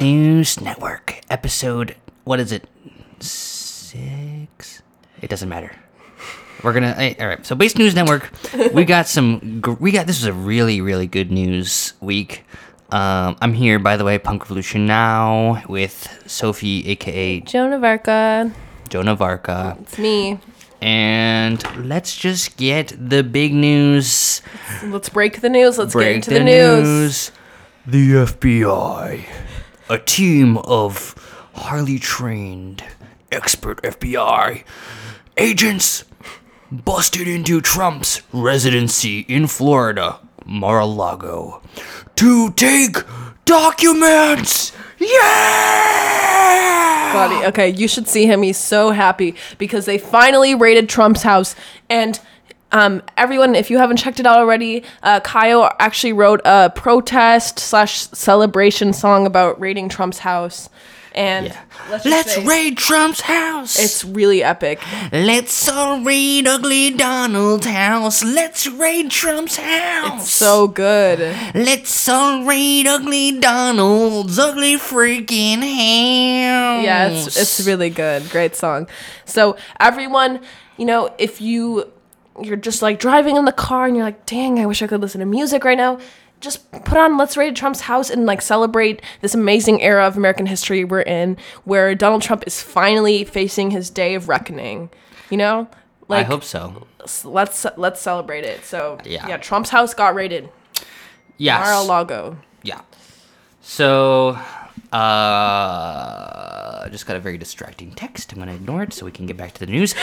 News Network, episode, what is it? Six? It doesn't matter. We're gonna, eh, all right. So, Base News Network, we got some, gr- we got, this was a really, really good news week. Um, I'm here, by the way, Punk Revolution Now, with Sophie, aka Joan of Arca. Jonah Varka. It's me. And let's just get the big news. Let's break the news. Let's get into the, news. The FBI, a team of highly trained, expert FBI agents, busted into Trump's residency in Florida, Mar-a-Lago, to take documents. Yeah! Buddy, okay, you should see him. He's so happy because they finally raided Trump's house. And um, everyone, if you haven't checked it out already, uh, Kyle actually wrote a protest slash celebration song about raiding Trump's house. And Yeah. let's, Let's say, raid Trump's house. It's really epic. Let's all raid ugly Donald's house. Let's raid Trump's house. It's so good. Let's all raid ugly Donald's ugly freaking house. Yeah, it's it's really good. Great song. So everyone, you know, if you you're just like driving in the car and you're like, dang, I wish I could listen to music right now. Just put on Let's Raid Trump's House and like celebrate this amazing era of American history we're in, where Donald Trump is finally facing his day of reckoning. You know, Like I hope so. let's let's celebrate it. So Yeah. yeah, Trump's house got raided. Yes. Mar-a-Lago. Yeah. So, uh, just got a very distracting text. I'm gonna ignore it so we can get back to the news.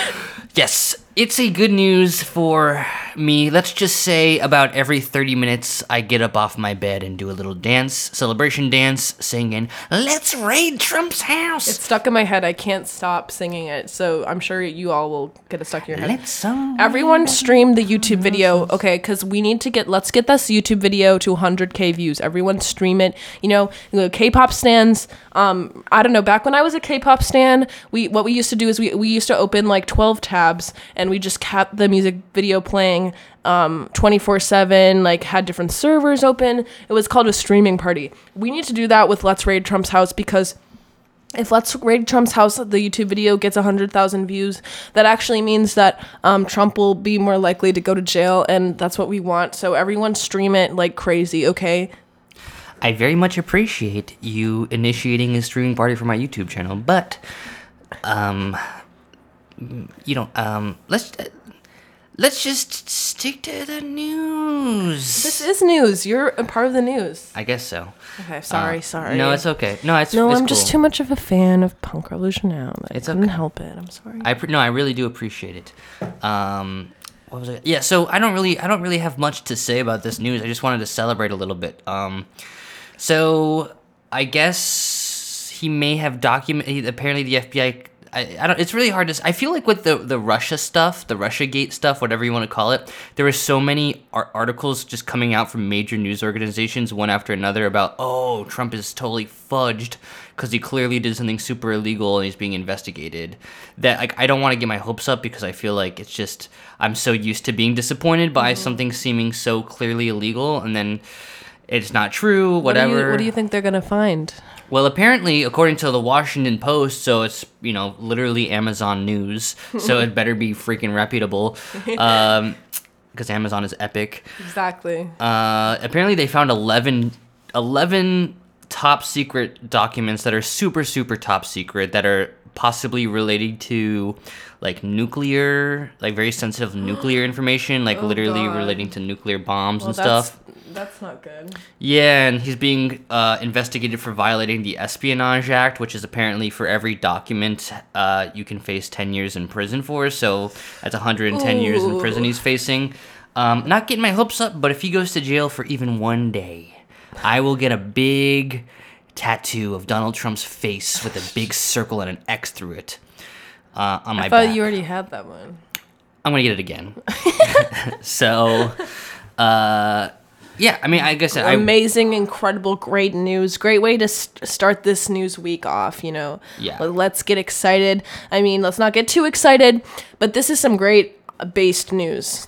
Yes, it's a good news for me. Let's just say about every 30 minutes, I get up off my bed and do a little dance, celebration dance, singing, "Let's raid Trump's house." It's stuck in my head. I can't stop singing it. So I'm sure you all will get it stuck in your head. Let's Everyone stream the YouTube video, okay? Because we need to get, let's get this YouTube video to 100k views. Everyone stream it. You know, K-pop stands. Um, I don't know. Back when I was a K-pop stan, we what we used to do is we we used to open like 12 tabs and we just kept the music video playing um 24/7 like had different servers open it was called a streaming party we need to do that with let's raid trump's house because if Let's Raid Trump's house, the YouTube video gets 100,000 views, that actually means that um, Trump will be more likely to go to jail, and that's what we want. So everyone stream it like crazy, okay? I very much appreciate you initiating a streaming party for my YouTube channel, but um you know, um let's let's just stick to the news. This is news. You're a part of the news. I guess so. Okay, sorry, Uh, sorry. No, it's okay. No, it's No, it's I'm just cool. too much of a fan of Punk Revolution now. I It's couldn't okay. help it. I'm sorry. I pre- no, I really do appreciate it. Um, what was it? Yeah, so I don't really, I don't really have much to say about this news. I just wanted to celebrate a little bit. Um, so I guess he may have documented. Apparently, the FBI. I, I don't. It's really hard to. I feel like with the the Russia stuff, the Russia Gate stuff, whatever you want to call it, there were so many ar- articles just coming out from major news organizations, one after another, about oh, Trump is totally fudged because he clearly did something super illegal and he's being investigated. That like I don't want to get my hopes up because I feel like it's just I'm so used to being disappointed by mm-hmm. something seeming so clearly illegal and then it's not true. what, do Whatever. you, what do you think they're gonna find? Well, apparently, according to the Washington Post, so it's you know literally Amazon news, so it better be freaking reputable, um, because Amazon is epic. Exactly. Uh, apparently, they found 11, 11 top secret documents that are super super top secret that are possibly related to like nuclear, like very sensitive nuclear information, like Oh, literally God. relating to nuclear bombs Well, and that's stuff. that's not good. Yeah, and he's being uh, investigated for violating the Espionage Act, which is apparently for every document uh, you can face 10 years in prison for. So that's 110 years in prison he's facing. Um, not getting my hopes up, but if he goes to jail for even one day, I will get a big tattoo of Donald Trump's face with a big circle and an X through it uh, on my I thought back. you already had that one. I'm gonna get it again. so, uh, yeah. I mean, I guess I amazing, incredible, great news. Great way to st- start this news week off, you know. Yeah. Let's get excited. I mean, let's not get too excited, but this is some great uh, based news.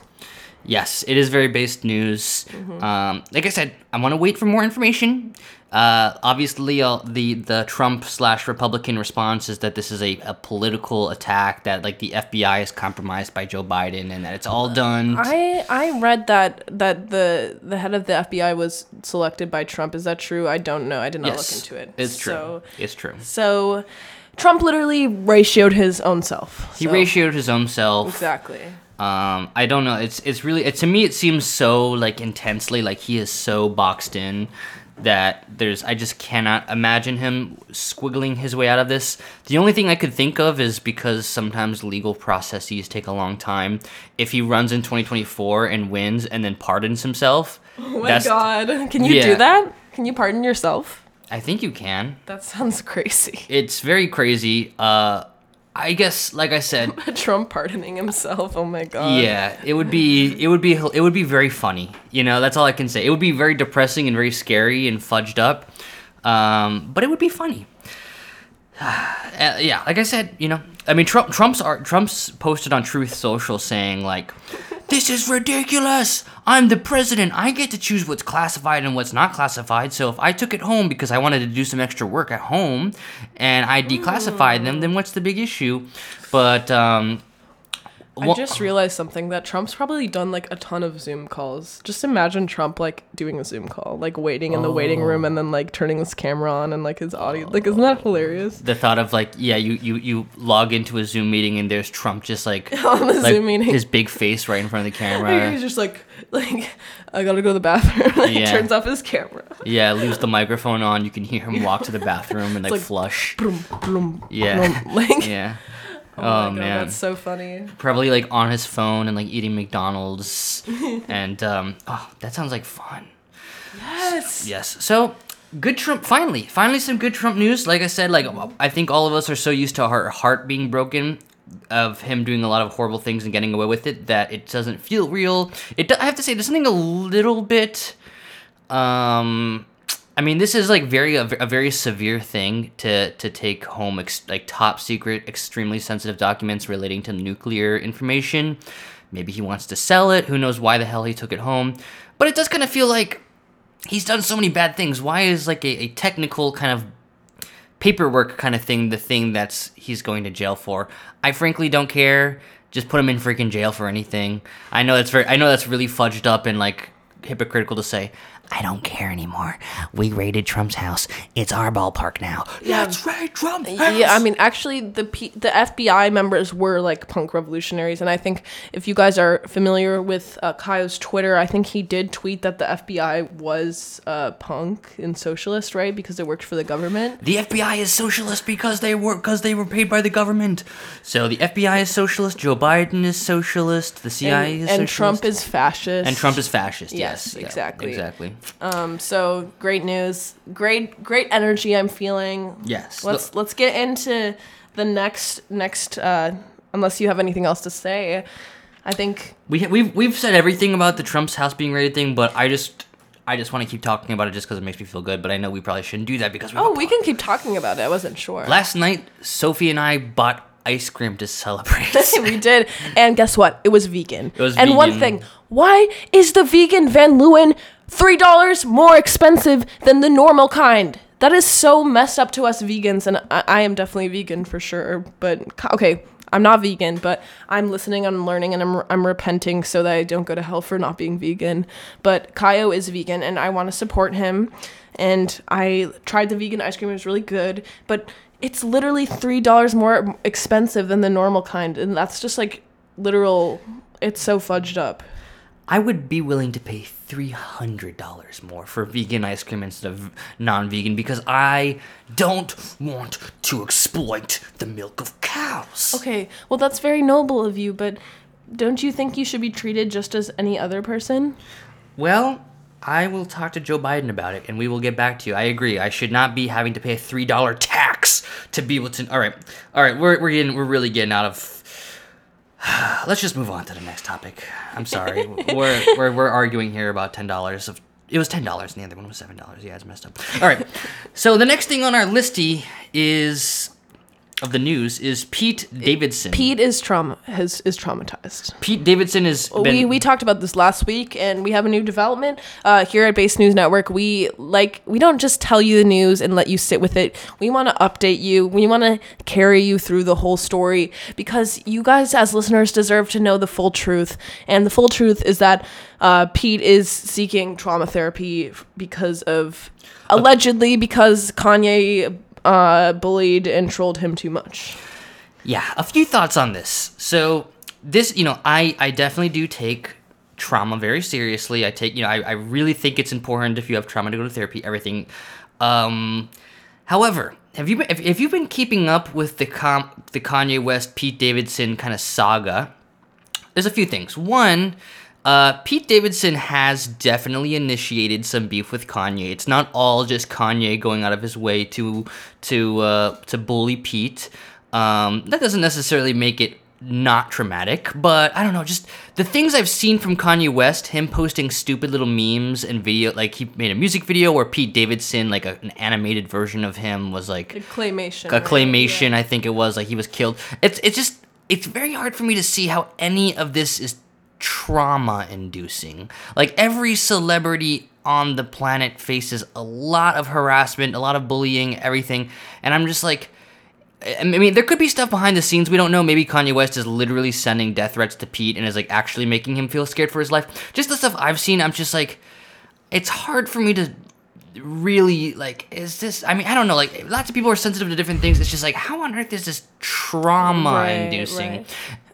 Yes, it is very based news. Mm-hmm. Um, like I said, I want to wait for more information. Uh, obviously, uh, the the Trump slash Republican response is that this is a, a political attack that like the FBI is compromised by Joe Biden and that it's all done. I I read that that the the head of the FBI was selected by Trump. Is that true? I don't know. I did not yes, look into it. It's true. So, it's true. so Trump literally ratioed his own self. He So- ratioed his own self. exactly. Um, I don't know. It's it's really it, to me. It seems so like intensely like he is so boxed in that there's I just cannot imagine him squiggling his way out of this. The only thing I could think of is because sometimes legal processes take a long time. If he runs in 2024 and wins and then pardons himself, Oh my god! Can you Yeah. do that? Can you pardon yourself? I think you can. That sounds crazy. It's very crazy. Uh, I guess like I said, Trump pardoning himself. Oh my god. Yeah, it would be it would be it would be very funny. You know, that's all I can say. It would be very depressing and very scary and fudged up, um, but it would be funny. Uh, yeah, like I said, you know, I mean, Trump Trump's art, Trump's posted on Truth Social saying like, "This is ridiculous. I'm the president. I get to choose what's classified and what's not classified. So if I took it home because I wanted to do some extra work at home, and I declassified them, then what's the big issue?" But um, I just realized something that Trump's probably done like a ton of Zoom calls. Just imagine Trump like doing a Zoom call, like waiting in the waiting room oh. and then like turning his camera on and like his audio. Oh. Like, isn't that hilarious? the thought of like yeah you you you log into a zoom meeting and there's trump just like On the like Zoom meeting. his big face right in front of the camera. He's just like, like, I gotta go to the bathroom. like, Yeah. turns off his camera. yeah leaves the microphone on you can hear him walk to the bathroom and like, like- flush Bloom, bloom, Yeah. bloom. Like, yeah oh, oh, my God, man that's so funny. probably like on his phone and like eating mcdonald's and um oh that sounds like fun Yes. Yes. So good Trump. Finally, finally, some good Trump news. Like I said, like I think all of us are so used to our heart being broken of him doing a lot of horrible things and getting away with it that it doesn't feel real. It. I have to say, there's something a little bit. Um. I mean, this is like very a, a very severe thing to to take home, ex, like top secret, extremely sensitive documents relating to nuclear information. Maybe he wants to sell it. Who knows why the hell he took it home? But it does kind of feel like he's done so many bad things. Why is like a, a technical kind of paperwork kind of thing the thing that's he's going to jail for? I frankly don't care. Just put him in freaking jail for anything. I know that's very I know that's really fudged up and like hypocritical to say. I don't care anymore. We raided Trump's house. It's our ballpark now. Let's raid Trump's house. Yeah, I mean, actually, the P- the FBI members were like punk revolutionaries, and I think if you guys are familiar with uh, Caio's Twitter, I think he did tweet that the FBI was uh, punk and socialist, right? Because it worked for the government. The FBI is socialist because they were because they were paid by the government. So the FBI is socialist. Joe Biden is socialist. The CIA And, is and socialist. Trump is fascist. and Trump is fascist. Yes, Yes, yeah, exactly. exactly. Um, so great news, great great energy I'm feeling. Yes. Let's let's get into the next next. Uh, unless you have anything else to say, I think We we've we've said everything about the Trump's house being raided thing, but I just I just want to keep talking about it just because it makes me feel good. But I know we probably shouldn't do that because we. Oh, we can keep talking about it. I wasn't sure. Last night, Sophie and I bought ice cream to celebrate. we did. And guess what? It was vegan. It was vegan. and one thing, why is the vegan Van Leeuwen $3 more expensive than the normal kind? That is so messed up to us vegans and I, I am definitely vegan for sure, but okay, I'm not vegan, but I'm listening and learning and I'm, I'm repenting so that I don't go to hell for not being vegan. But Caio is vegan and I want to support him. And I tried the vegan ice cream, it was really good, but it's literally $3 more expensive than the normal kind. And that's just like literal, it's so fudged up. I would be willing to pay three hundred dollars more for vegan ice cream instead of non-vegan because I don't want to exploit the milk of cows. Okay, well, that's very noble of you, but don't you think you should be treated just as any other person? Well, I will talk to Joe Biden about it, and we will get back to you. I agree. I should not be having to pay a three dollar tax to be able to. All right, all right. We're we're getting we're really getting out of. Let's just move on to the next topic. I'm sorry. we're, we're we're arguing here about ten dollars of. It was ten dollars, and the other one was seven dollars. Yeah, it's messed up. All right. So the next thing on our listy is of the news is Pete Davidson. Pete is trauma has is traumatized. Pete Davidson is. been, we we talked about this last week, and we have a new development uh, here at Base News Network. We like we don't just tell you the news and let you sit with it. We want to update you. We want to carry you through the whole story because you guys as listeners deserve to know the full truth. And the full truth is that uh, Pete is seeking trauma therapy because of allegedly because Kanye uh, bullied and trolled him too much. Yeah, a few thoughts on this. So this, you know, I I definitely do take trauma very seriously. I take, you know, I, I really think it's important if you have trauma to go to therapy, everything. Um, however, have you been, if, if you've been keeping up with the com, the Kanye West Pete Davidson kind of saga, there's a few things. One, uh, Pete Davidson has definitely initiated some beef with Kanye. It's not all just Kanye going out of his way to to uh, to bully Pete. Um, that doesn't necessarily make it not traumatic, but I don't know. Just the things I've seen from Kanye West, him posting stupid little memes and video, like he made a music video where Pete Davidson, like a, an animated version of him, was like A claymation. a right? claymation. Yeah. I think it was like he was killed. It's it's just it's very hard for me to see how any of this is trauma inducing. Like every celebrity on the planet faces a lot of harassment, a lot of bullying, everything, and I'm just like. I mean, there could be stuff behind the scenes we don't know. Maybe Kanye West is literally sending death threats to Pete and is like actually making him feel scared for his life. Just the stuff I've seen, I'm just like, it's hard for me to really like. Is this? I mean, I don't know. Like, lots of people are sensitive to different things. It's just like, how on earth is this trauma Right, inducing? right.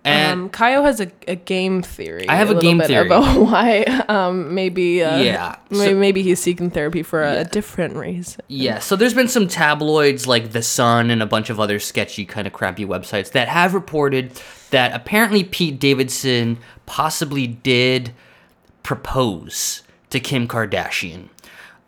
And um, Caio has a, a game theory. I have a little game theory. about why um, maybe uh, Yeah, maybe, so- maybe he's seeking therapy for a, Yeah. different reason. Yeah, so there's been some tabloids like The Sun and a bunch of other sketchy kind of crappy websites that have reported that apparently Pete Davidson possibly did propose to Kim Kardashian.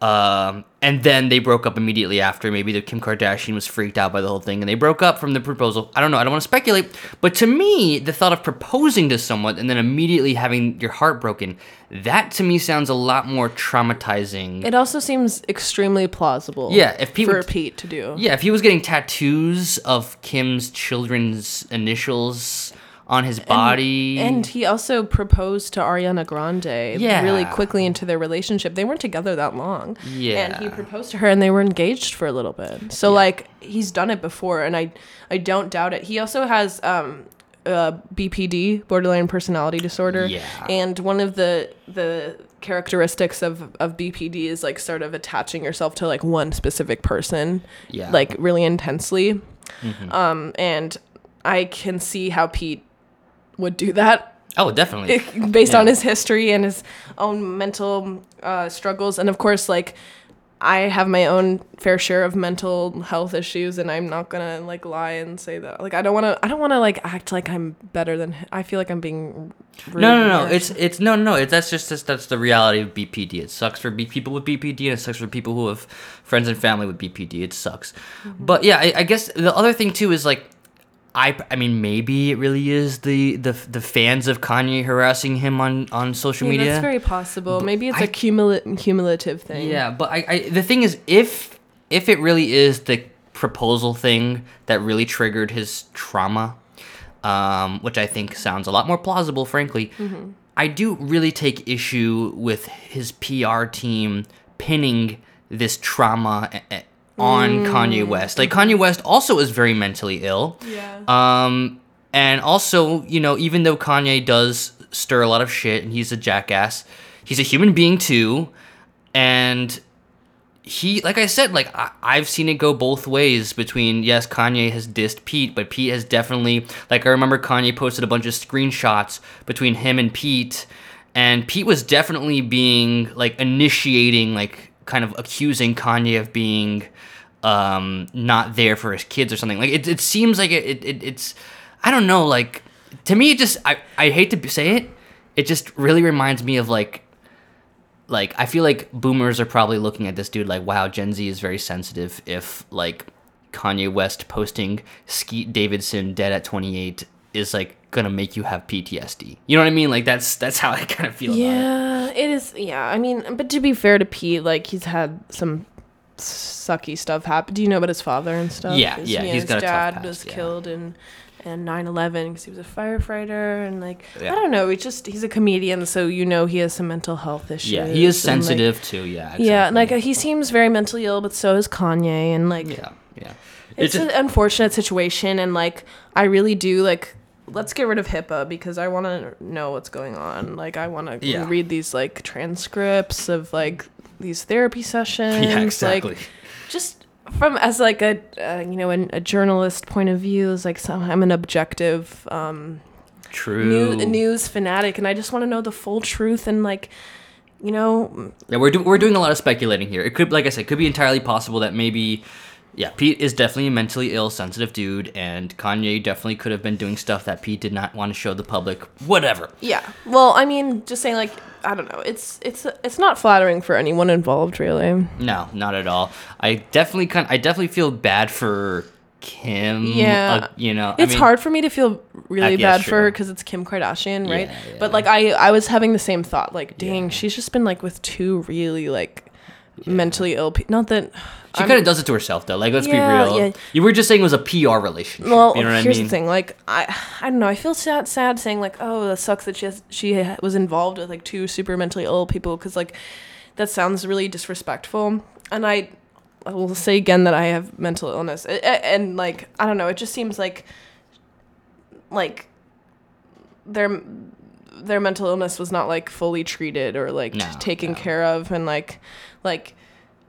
Um, and then they broke up immediately after. Maybe the Kim Kardashian was freaked out by the whole thing and they broke up from the proposal. I don't know. I don't want to speculate. But to me, the thought of proposing to someone and then immediately having your heart broken, that to me sounds a lot more traumatizing. It also seems extremely plausible. Yeah, if Pete for Pete to do. Yeah, if he was getting tattoos of Kim's children's initials on his body. And he also proposed to Ariana Grande really quickly into their relationship. They weren't together that long. Yeah. And he proposed to her and they were engaged for a little bit. So like he's done it before and I I don't doubt it. He also has um uh, BPD, borderline personality disorder. Yeah. And one of the the characteristics of, of BPD is like sort of attaching yourself to like one specific person. Yeah. Like really intensely. Mm-hmm. Um and I can see how Pete would do that oh, definitely. based on his history and his own mental uh, struggles and of course like i have my own fair share of mental health issues and i'm not gonna like lie and say that like i don't want to i don't want to like act like i'm better than i feel like i'm being rude no, no, no. It's it's no, no. It, that's just that's, that's the reality of BPD. It sucks for B- people with BPD, and it sucks for people who have friends and family with BPD. It sucks. Mm-hmm. But yeah, I, I guess the other thing too is like, I I mean maybe it really is the the the fans of Kanye harassing him on on social Yeah, media. that's very possible. Maybe it's I- a cumula- cumulative thing. Yeah, but I, I the thing is, if if it really is the proposal thing that really triggered his trauma, um, which I think sounds a lot more plausible, frankly, I do really take issue with his PR team pinning this trauma on Kanye West. Like Kanye West also is very mentally ill. yeah Um, and also, you know, even though Kanye does stir a lot of shit and he's a jackass, he's a human being too. And he, like I said, like I, I've seen it go both ways between, yes, Kanye has dissed Pete, but Pete has definitely, like I remember Kanye posted a bunch of screenshots between him and Pete. And Pete was definitely being, like, initiating, like, kind of accusing Kanye of being um not there for his kids or something. Like it, it seems like it, it, it it's i don't know like to me it just i i hate to say it it just really reminds me of like like i feel like boomers are probably looking at this dude like wow gen z is very sensitive if like kanye west posting Skete davidson dead at 28 is like gonna make you have ptsd you know what i mean like that's that's how i kind of feel about it yeah it is yeah i mean but to be fair to pete like he's had some sucky stuff happen. Do you know about his father and stuff? Yeah, His- yeah, he's his got a tough dad past, was yeah. killed in in 9/11 because he was a firefighter and like Yeah. I don't know. He just he's a comedian, so you know he has some mental health issues. Yeah, he is and, like- sensitive too. Yeah. Exactly. Yeah, like he seems very mentally ill, but so is Kanye, and like Yeah, yeah. it's just- an unfortunate situation, and like I really do like. Let's get rid of HIPAA because I want to know what's going on. Like I want to Yeah. read these like transcripts of like these therapy sessions. yeah, exactly. Like just from as like a uh, you know an, a journalist point of view, is like I'm an objective um, True. new, news fanatic, and I just want to know the full truth and like you know Yeah, we're do- we're doing a lot of speculating here. It could, like I said, could be entirely possible that maybe, yeah, Pete is definitely a mentally ill, sensitive dude, and Kanye definitely could have been doing stuff that Pete did not want to show the public. Whatever. Yeah. Well, I mean, just saying like I don't know. It's it's it's not flattering for anyone involved, really. No, not at all. I definitely kind, I definitely feel bad for Kim. Yeah. uh, you know, I It's mean, hard for me to feel really I bad for her because it's Kim Kardashian, right? Yeah, yeah. But like I I was having the same thought, like, dang, Yeah. she's just been like with two really like mentally ill people. Not that. She kind of does it to herself, though. Like, let's Yeah, be real. yeah. You were just saying it was a PR relationship. Well, you know what here's I mean? the thing. Like, I, I don't know. I feel sad, sad saying like, oh, that sucks that she has, she was involved with like two super mentally ill people because like, that sounds really disrespectful. And I, I will say again that I have mental illness, A- a- and like, I don't know. It just seems like, like, their their mental illness was not like fully treated or like No, taken no. care of, and like, like,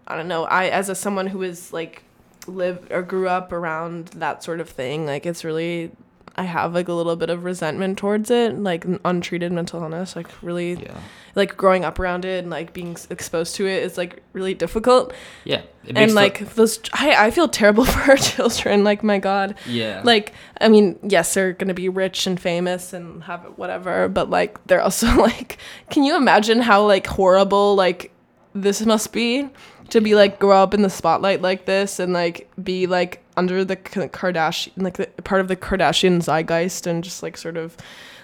I don't know. I as a someone who is like lived or grew up around that sort of thing, like it's really I have like a little bit of resentment towards it, like untreated mental illness, like really Yeah. like growing up around it and like being exposed to it is like really difficult. Yeah. And like those I I feel terrible for our children, like my god. yeah. Like I mean, yes, they're going to be rich and famous and have whatever, but like they're also like can you imagine how like horrible like this must be to be like grow up in the spotlight like this and like be like under the Kardashian like the, part of the Kardashian zeitgeist and just like sort of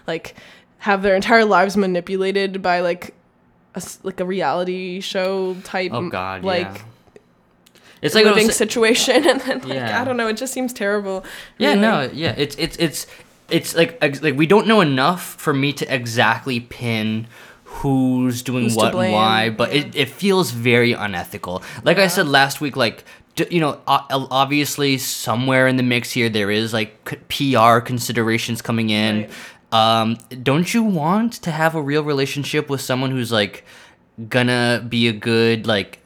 like have their entire lives manipulated by like a like a reality show type oh, God. like yeah. It's like what I was living situation and then like Yeah. I don't know it just seems terrible. Yeah, really. no, yeah, it's it's it's it's like ex- like we don't know enough for me to exactly pin who's doing Who's what and why, but yeah. it, it feels very unethical. Like I said last week, like you know, obviously somewhere in the mix here there is like PR considerations coming in. Um, don't you want to have a real relationship with someone who's like gonna be a good like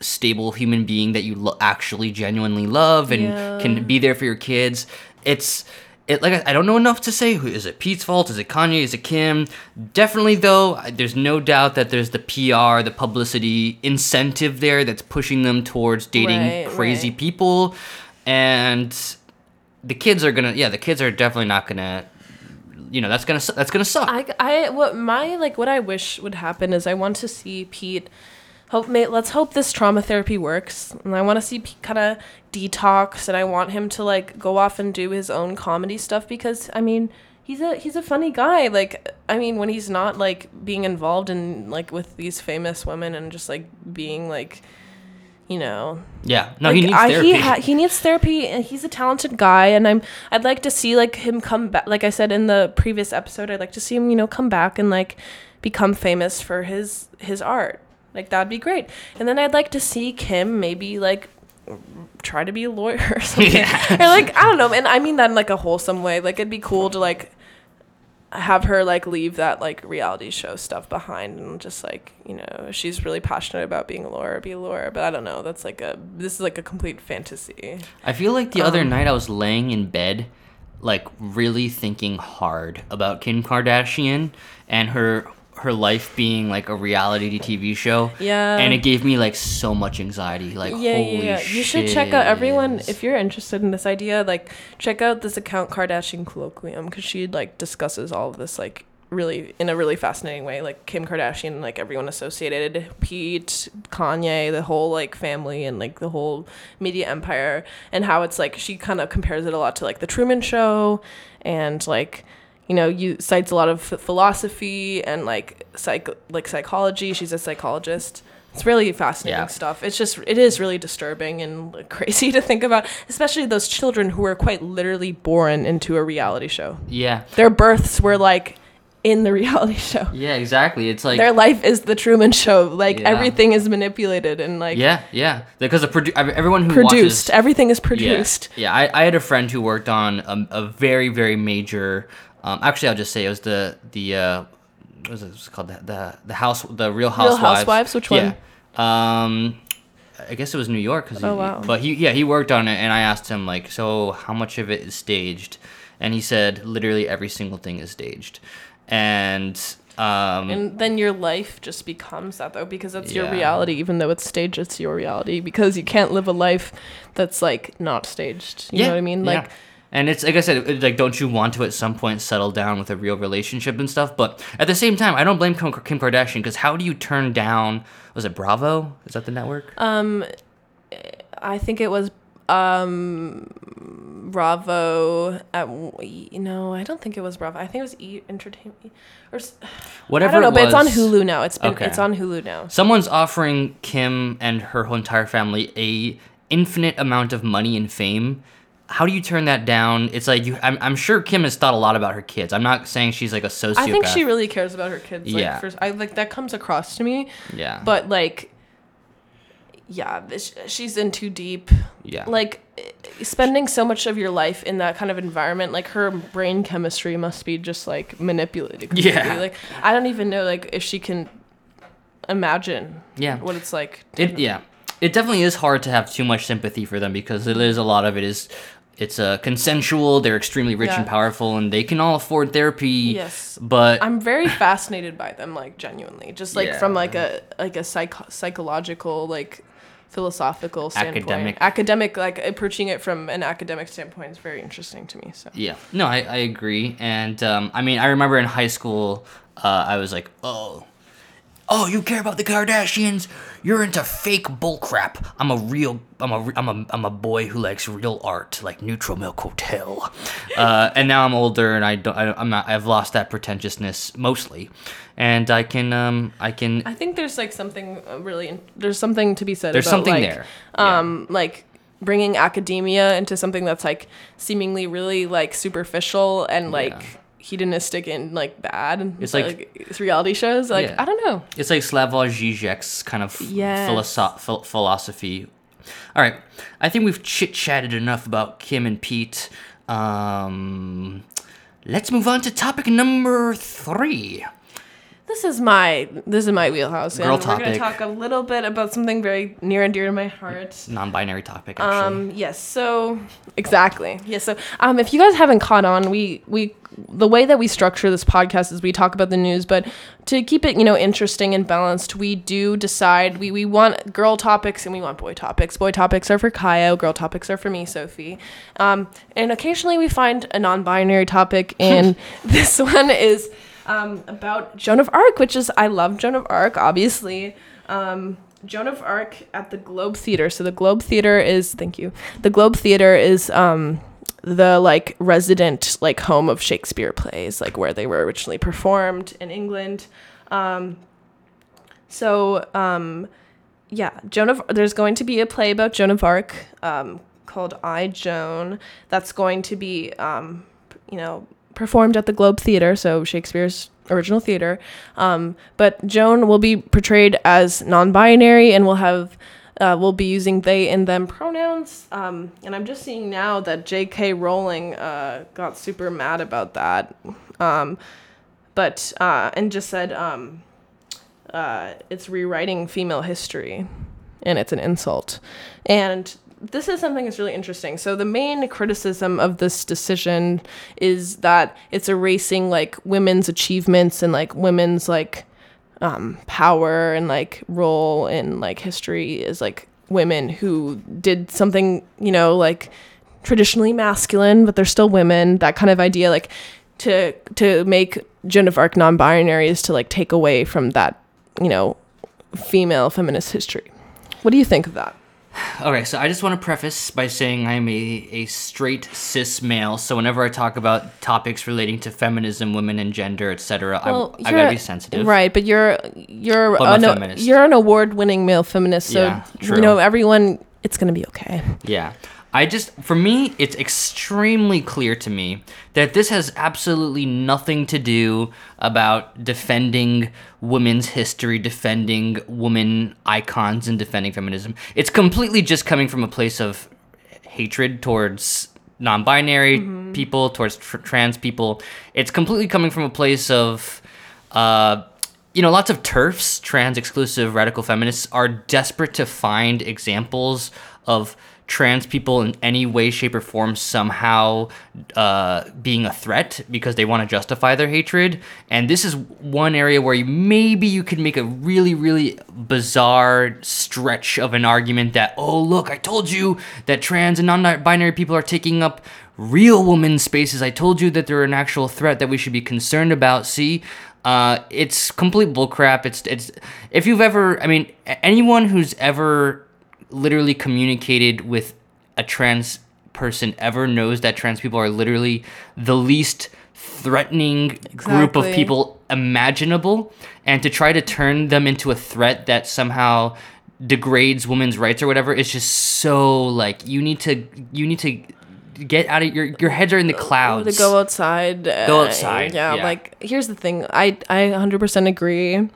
stable human being that you lo- actually genuinely love and Yeah. can be there for your kids. It's it like I, I don't know enough to say who is it Pete's fault? Is it Kanye? Is it Kim? Definitely though there's no doubt that there's the PR the publicity incentive there that's pushing them towards dating Right, crazy right. people. And the kids are gonna yeah the kids are definitely not gonna you know that's gonna that's gonna suck. I, I what my like what I wish would happen is I want to see Pete hope may, let's hope this trauma therapy works and I want to see Pete kind of detox and I want him to like go off and do his own comedy stuff because I mean he's a he's a funny guy like I mean when he's not like being involved in like with these famous women and just like being like you know yeah no like, he needs I, therapy He, ha- he needs therapy, and he's a talented guy. And I'm, I'd like to see like him come back. Like I said in the previous episode, I'd like to see him, you know, come back and like become famous for his his art. Like that'd be great. And then I'd like to see Kim maybe like try to be a lawyer or something, Yeah. or like I don't know. And I mean that in like a wholesome way. Like it'd be cool to like have her like leave that like reality show stuff behind and just like you know she's really passionate about being a lawyer be a lawyer but i don't know that's like a this is like a complete fantasy I feel like the other Um, night I was laying in bed, like really thinking hard about Kim Kardashian and her her life being like a reality TV show. Yeah. And it gave me like so much anxiety. Like yeah holy yeah, yeah. you should check out everyone if you're interested in this idea like check out this account kardashian kolloquium because she like discusses all of this like really in a really fascinating way like kim kardashian like everyone associated pete kanye the whole like family and like the whole media empire and how it's like she kind of compares it a lot to like the truman show and like you know you cites a lot of philosophy and like psych like psychology she's a psychologist It's really fascinating Yeah. stuff. It's just it is really disturbing and crazy to think about, especially those children who were quite literally born into a reality show. Yeah. Their births were like in the reality show. Yeah, exactly. It's like Their life is the Truman Show. Like Yeah. everything is manipulated and like yeah, yeah. Because the produ- everyone who produced. watches Everything is Yeah. produced. Yeah, I, I had a friend who worked on a, a very very major. Um, actually, I'll just say it was the the uh, what was it, was called the, the the house the Real Housewives. Real Housewives? Which one? Yeah. Um, I guess it was New York. 'cause Oh, he, wow. But he yeah he worked on it, and I asked him like, so how much of it is staged? And he said literally every single thing is staged, and um, And then your life just becomes that though, because that's your reality, even though it's staged, it's your reality. Because you can't live a life that's like not staged. You know what I mean? Like yeah. And it's like I said, it- like, don't you want to at some point settle down with a real relationship and stuff? But at the same time, I don't blame Kim, Kardashian because how do you turn down? Was it Bravo? Is that the network? Um, I think it was um Bravo at you know I don't think it was Bravo. I think it was E Entertainment or Whatever. I don't know, it but it's on Hulu now. It's been Okay. it's on Hulu now. Someone's offering Kim and her whole entire family a infinite amount of money and fame. How do you turn that down? It's like you. I'm, I'm sure Kim has thought a lot about her kids. I'm not saying she's like a sociopath. I think she really cares about her kids. Like, Yeah. First, I like that comes across to me, Yeah. but like, yeah, this, she's in too deep. yeah. Like, eh, spending so much of your life in that kind of environment, like her brain chemistry must be just like manipulated. completely. Yeah. Like, I don't even know like if she can imagine yeah. what it's like. It yeah, it definitely is hard to have too much sympathy for them because it is a lot of it is it's uh, consensual. They're extremely rich and powerful, and they can all afford therapy. Yes. but I'm very fascinated by them, like genuinely, just like from like a like a psych- psychological like philosophical standpoint. Academic. academic, like approaching it from an academic standpoint is very interesting to me. So yeah, no, I, I agree, and um, I mean I remember in high school, uh, I was like, oh. Oh, you care about the Kardashians? You're into fake bullcrap. I'm a real, I'm a, I'm a, I'm a boy who likes real art, like Neutral Milk Hotel. Uh, and now I'm older, and I don't, I, I'm not, I've lost that pretentiousness mostly, and I can, um, I can, I think there's like something uh, really there's something to be said. There's about, something like, there. Yeah. Um, like bringing academia into something that's like seemingly really like superficial and like Yeah. Hedonistic and like bad. It's like- it's reality shows. Like Yeah. I don't know. It's like Slavoj Žižek's kind of Yes. philosoph- phil- philosophy. All right, I think we've chit chatted enough about Kim and Pete. Um, let's move on to topic number three. This is my this is my wheelhouse. Girl and We're gonna talk a little bit about something very near and dear to my heart. Non-binary topic, actually. Um, yes. So exactly. Yes. So um, if you guys haven't caught on, we we the way that we structure this podcast is we talk about the news, but to keep it you know interesting and balanced, we do decide we we want girl topics and we want boy topics. Boy topics are for Caio. Girl topics are for me, Sophie. Um, and occasionally we find a non-binary topic, and this one is. Um, about Joan of Arc, which is I love Joan of Arc, obviously. Um, Joan of Arc at the Globe Theater. So the Globe Theater is thank you. The Globe Theater is um the like resident like home of Shakespeare plays, like where they were originally performed in England. Um so um yeah, Joan of there's going to be a play about Joan of Arc um called I Joan that's going to be um you know performed at the Globe Theater, so Shakespeare's original theater. Um, but Joan will be portrayed as non-binary and will have uh, will be using they and them pronouns. Um, and I'm just seeing now that J.K. Rowling uh, got super mad about that. Um, but uh, and just said um, uh, it's rewriting female history, and it's an insult. And this is something that's really interesting. So the main criticism of this decision is that it's erasing like women's achievements and like women's like um, power and like role in like history is like women who did something you know like traditionally masculine but they're still women that kind of idea like to to make Joan of Arc non-binary is to like take away from that you know female feminist history what do you think of that Okay, so I just want to preface by saying I'm a, a straight cis male, so whenever I talk about topics relating to feminism, women and gender, etc., I, I gotta be sensitive. Right, but you're you're But a an, feminist. you're an award-winning male feminist, so Yeah, you know everyone. It's gonna be okay. Yeah. I just, for me, it's extremely clear to me that this has absolutely nothing to do about defending women's history, defending women icons, and defending feminism. It's completely just coming from a place of hatred towards non binary people, towards tr- trans people. It's completely coming from a place of, uh, you know, lots of TERFs, trans exclusive radical feminists, are desperate to find examples of trans people in any way, shape, or form somehow uh, being a threat because they want to justify their hatred. And this is one area where you, maybe you could make a really, really bizarre stretch of an argument that, oh, look, I told you that trans and non binary people are taking up real women's spaces. I told you that they're an actual threat that we should be concerned about. See? Uh, it's complete bullcrap. It's it's if you've ever, I mean, anyone who's ever literally communicated with a trans person ever knows that trans people are literally the least threatening group of people imaginable, and to try to turn them into a threat that somehow degrades women's rights or whatever is just so like you need to you need to get out of your your heads are in the clouds. To go outside. Go uh, outside, Yeah, yeah. like here's the thing. I I 100% agree.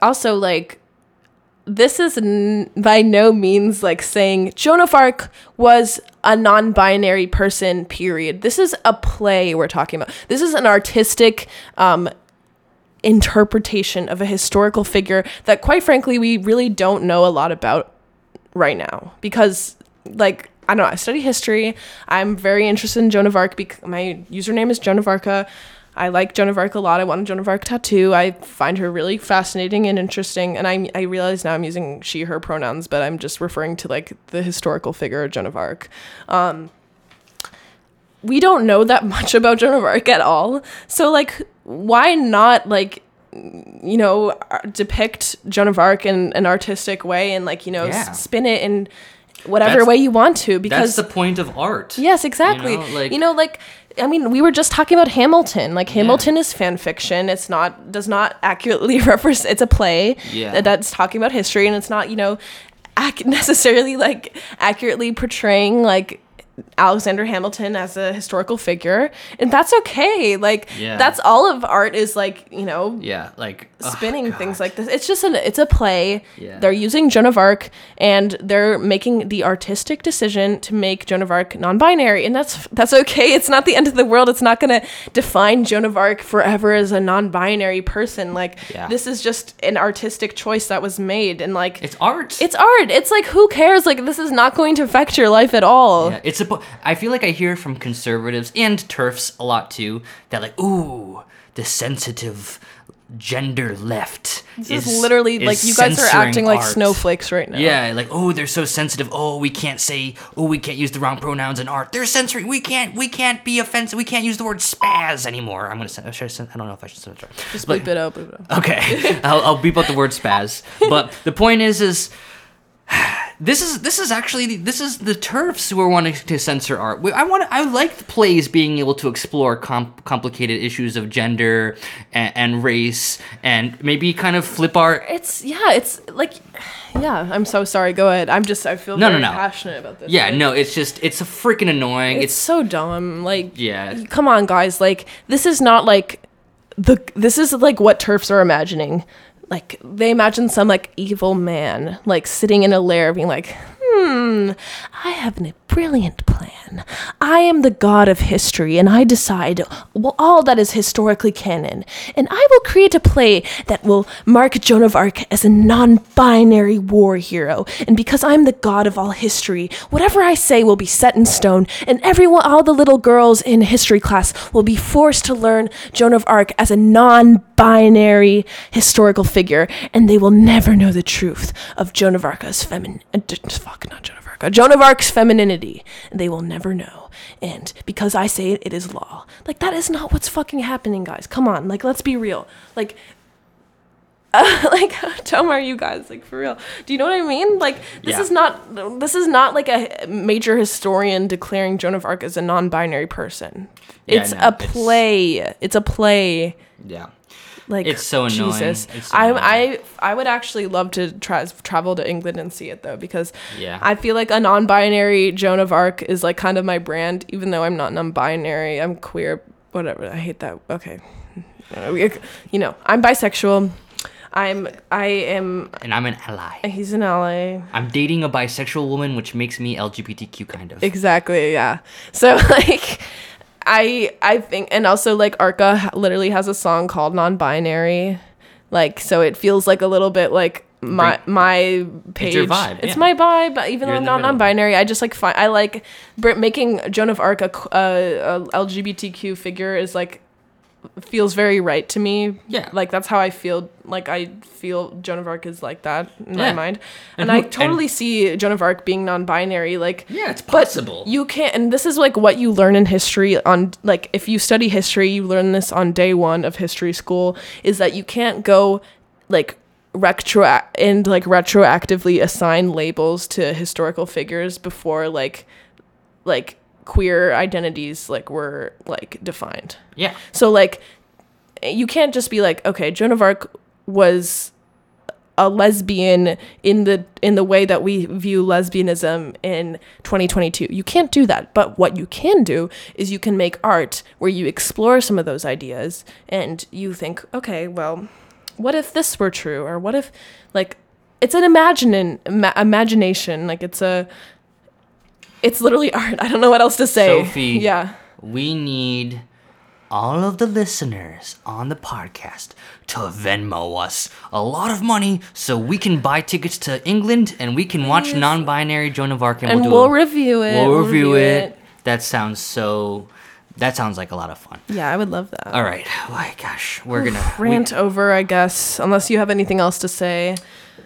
Also, like this is n- by no means like saying Joan of Arc was a non-binary person. Period. This is a play we're talking about. This is an artistic um, interpretation of a historical figure that, quite frankly, we really don't know a lot about right now because like I don't know, I study history. I'm very interested in Joan of Arc because my username is Joan of Arca. I like Joan of Arc a lot. I want a Joan of Arc tattoo. I find her really fascinating and interesting. And I, I realize now I'm using she, her pronouns, but I'm just referring to like the historical figure of Joan of Arc. Um, we don't know that much about Joan of Arc at all. So like, why not like you know, depict Joan of Arc in an artistic way and like, you know, Yeah. spin it in whatever That's- way you want to because That's the point of art. Yes, exactly. You know, like- I mean, we were just talking about Hamilton. Like Hamilton is fan fiction. It's not does not accurately represent. It's a play Yeah. that's talking about history, and it's not you know, ac- necessarily like accurately portraying like Alexander Hamilton as a historical figure, and that's okay. Like Yeah. that's all of art is like you know Yeah, like Oh, spinning God. things like this. It's just an it's a play. Yeah. They're using Joan of Arc and they're making the artistic decision to make Joan of Arc non-binary, and that's that's okay. It's not the end of the world. It's not going to define Joan of Arc forever as a non-binary person. Like Yeah. this is just an artistic choice that was made, and like It's art. it's art. It's like who cares? Like this is not going to affect your life at all. Yeah, it's a. I feel like I hear from conservatives and TERFs a lot too that like, ooh, the sensitive gender left. This is, literally is like you guys are acting like art. snowflakes right now. Yeah, like oh, they're so sensitive. Oh, we can't say. Oh, we can't use the wrong pronouns in art. They're censoring. We can't. We can't be offensive. We can't use the word spaz anymore. I'm gonna. Say, I, I don't know if I should censor. Just bleep it out. Bleep it out. Okay, I'll, I'll beep out the word spaz. But the point is, is this is this is actually this is the TERFs who are wanting to censor art. I want I like the plays being able to explore com- complicated issues of gender and, and race and maybe kind of flip art. It's yeah, it's like yeah, I'm so sorry. Go ahead. I'm just I feel No, no, very no. passionate about this. Yeah, no, it's just it's a freaking annoying. It's It's, so dumb. Like Yeah. Come on, guys. Like this is not like the this is like what turfs are imagining. Like they imagine some like evil man like sitting in a lair being like, "Hmm, I have a brilliant plan. I am the god of history and I decide well, all that is historically canon. And I will create a play that will mark Joan of Arc as a non-binary war hero. And because I'm the god of all history, whatever I say will be set in stone and everyone all the little girls in history class will be forced to learn Joan of Arc as a non-binary historical figure and they will never know the truth of Joan of Arc's feminine uh, fuck not Joan Joan of Arc's femininity. And they will never know. And because I say it, it is law. Like that is not what's fucking happening, guys. Come on, like let's be real. Like uh, like how dumb are you guys? Like for real? Do you know what I mean? Like this Yeah. is not this is not like a major historian declaring Joan of Arc as a non-binary person. Yeah, it's no, a it's- play. It's a play. Yeah. Like It's so annoying. Jesus. It's so I annoying. I I would actually love to try travel to England and see it though because Yeah. I feel like a non-binary Joan of Arc is like kind of my brand even though I'm not non-binary. I'm queer. Whatever. I hate that. Okay. You know, I'm bisexual. I'm I am And I'm an ally. he's an ally. I'm dating a bisexual woman, which makes me LGBTQ kind of. Exactly, yeah. So like I I think and also like Arca literally has a song called Non-Binary. Like so it feels like a little bit like my my page. your vibe, It's yeah. my vibe, but even You're though I'm not middle. non-binary, I just like find I like br- making Joan of Arc a LGBTQ figure is like feels very right to me. Yeah. Like that's how I feel. Like I feel Joan of Arc is like that in Yeah. my mind, And and, I who- and- totally see Joan of Arc being non-binary. Like Yeah, it's possible. you can't, and this is like what you learn in history. On like, if you study history, you learn this on day one of history school. Is that you can't go like retro and like retroactively assign labels to historical figures before like like queer identities like were like defined. yeah. So like you can't just be like, okay, Joan of Arc was a lesbian in the in the way that we view lesbianism in 2022. You can't do that. But what you can do is you can make art where you explore some of those ideas and you think, okay, well, what if this were true or what if like it's an imagine ima- imagination like it's a it's literally art. I don't know what else to say. Sophie. Yeah. We need all of the listeners on the podcast to Venmo us a lot of money so we can buy tickets to England and we can watch Please. non-binary Joan of Arc and, and we'll do it. we'll review it. We'll review it. That sounds so. That sounds like a lot of fun. Yeah, I would love that. All right. My gosh, we're gonna we- Rant over, I guess, unless you have anything else to say.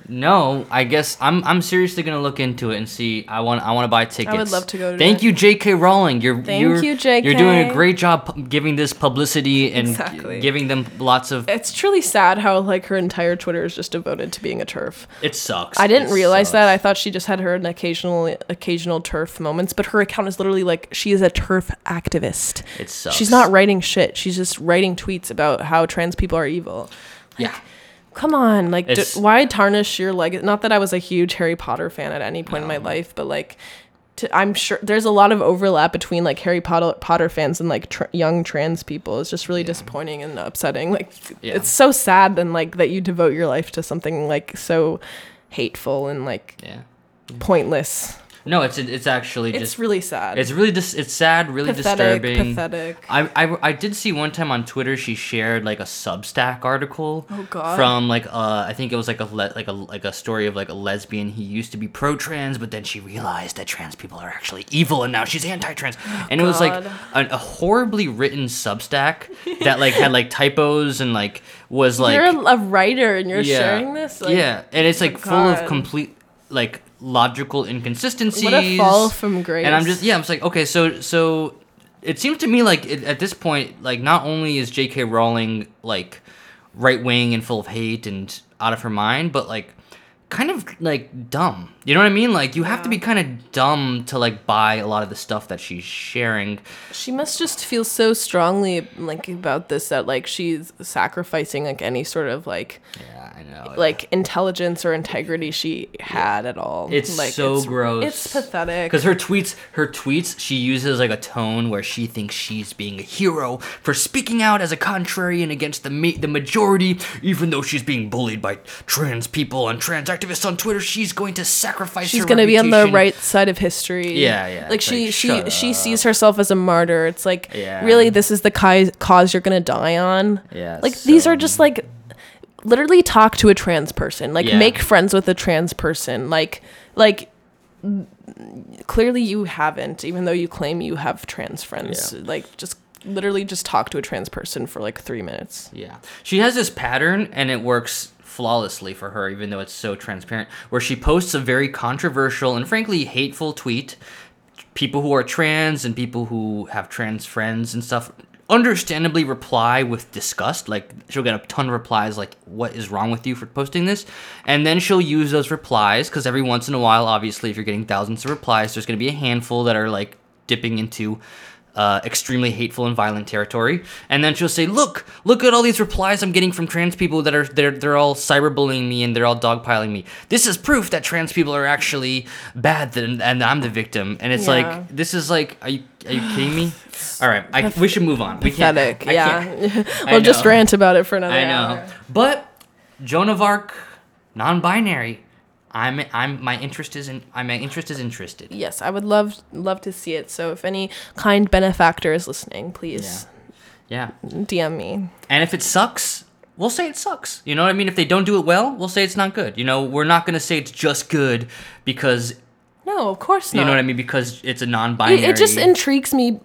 No, I guess I'm I'm seriously gonna look into it and see. I want I want to buy tickets. I would love to go to Thank that. you, J.K. Rowling. You're Thank you're, you, J.K.. You're doing a great job giving this publicity and Exactly. giving them lots of. It's truly sad how like her entire Twitter is just devoted to being a TERF. It sucks. I didn't It realize that. I thought she just had her an occasional occasional TERF moments, but her account is literally like she is a TERF activist. It sucks. She's not writing shit. She's just writing tweets about how trans people are evil. Yeah. Come on, like, d- why tarnish your leg? Not that I was a huge Harry Potter fan at any point in my life, but like, to, I'm sure there's a lot of overlap between like Harry Potter Potter fans and like tr- young trans people. It's just really disappointing and upsetting. Like, Yeah. it's so sad and like that you devote your life to something like so hateful and like Yeah. pointless. No, it's it's actually just It's really sad. It's really dis- It's sad. Really pathetic. disturbing. Pathetic. I, I, I did see one time on Twitter she shared like a Substack article Oh, God. from like uh I think it was like a le- like a like a story of like a lesbian he used to be pro trans but then she realized that trans people are actually evil and now she's anti trans and it was like God. a, horribly written Substack that like had like typos and like was like you're a, a writer and you're yeah sharing this. Like, yeah and it's like oh, full of complete like logical inconsistencies What a fall from grace. and I'm just yeah, I'm just like okay, so so it seems to me like it, at this point, like not only is J.K. Rowling like right wing and full of hate and out of her mind, but like kind of like dumb. You know what I mean? Like you have to be kind of dumb to like buy a lot of the stuff that she's sharing. She must just feel so strongly like about this that like she's sacrificing like any sort of like Yeah, I know. like intelligence or integrity she had at all. It's like, so gross. It's pathetic. Because her tweets, her tweets, she uses like a tone where she thinks she's being a hero for speaking out as a contrarian against the ma- the majority, even though she's being bullied by trans people and trans activists on Twitter. She's going to sacrifice. She's her gonna be on the right side of history. Yeah, yeah, Like she like, she she up. sees herself as a martyr. It's like Yeah. really this is the ki- cause you're gonna die on. Yeah, Like these are just like literally talk to a trans person. Like Yeah. make friends with a trans person. Like like clearly you haven't, even though you claim you have trans friends. Yeah. Like just literally just talk to a trans person for like three minutes. Yeah. She has this pattern and it works flawlessly for her, even though it's so transparent, where she posts a very controversial and frankly hateful tweet. People who are trans and people who have trans friends and stuff understandably reply with disgust. Like she'll get a ton of replies like, "What is wrong with you for posting this?" And then she'll use those replies because every once in a while, obviously, if you're getting thousands of replies, there's going to be a handful that are like dipping into uh, extremely hateful and violent territory. And then she'll say, "Look, look at all these replies I'm getting from trans people that are they're they're all cyberbullying me and they're all dogpiling me. This is proof that trans people are actually bad and, and I'm the victim." And it's Yeah. like, this is like, are you are you kidding me? All right, I, we should move on. We can't. Pathetic. Yeah. can't- we'll just rant about it for another I know, hour. but Joan of Arc, non-binary. I'm I'm my interest is in my interest is interested. Yes, I would love love to see it. So if any kind benefactor is listening, please Yeah. yeah. DM me. And if it sucks, we'll say it sucks. You know what I mean? If they don't do it well, we'll say it's not good. You know, we're not going to say it's just good because, No, of course not. you know what I mean? Because it's a non-binary. it just intrigues me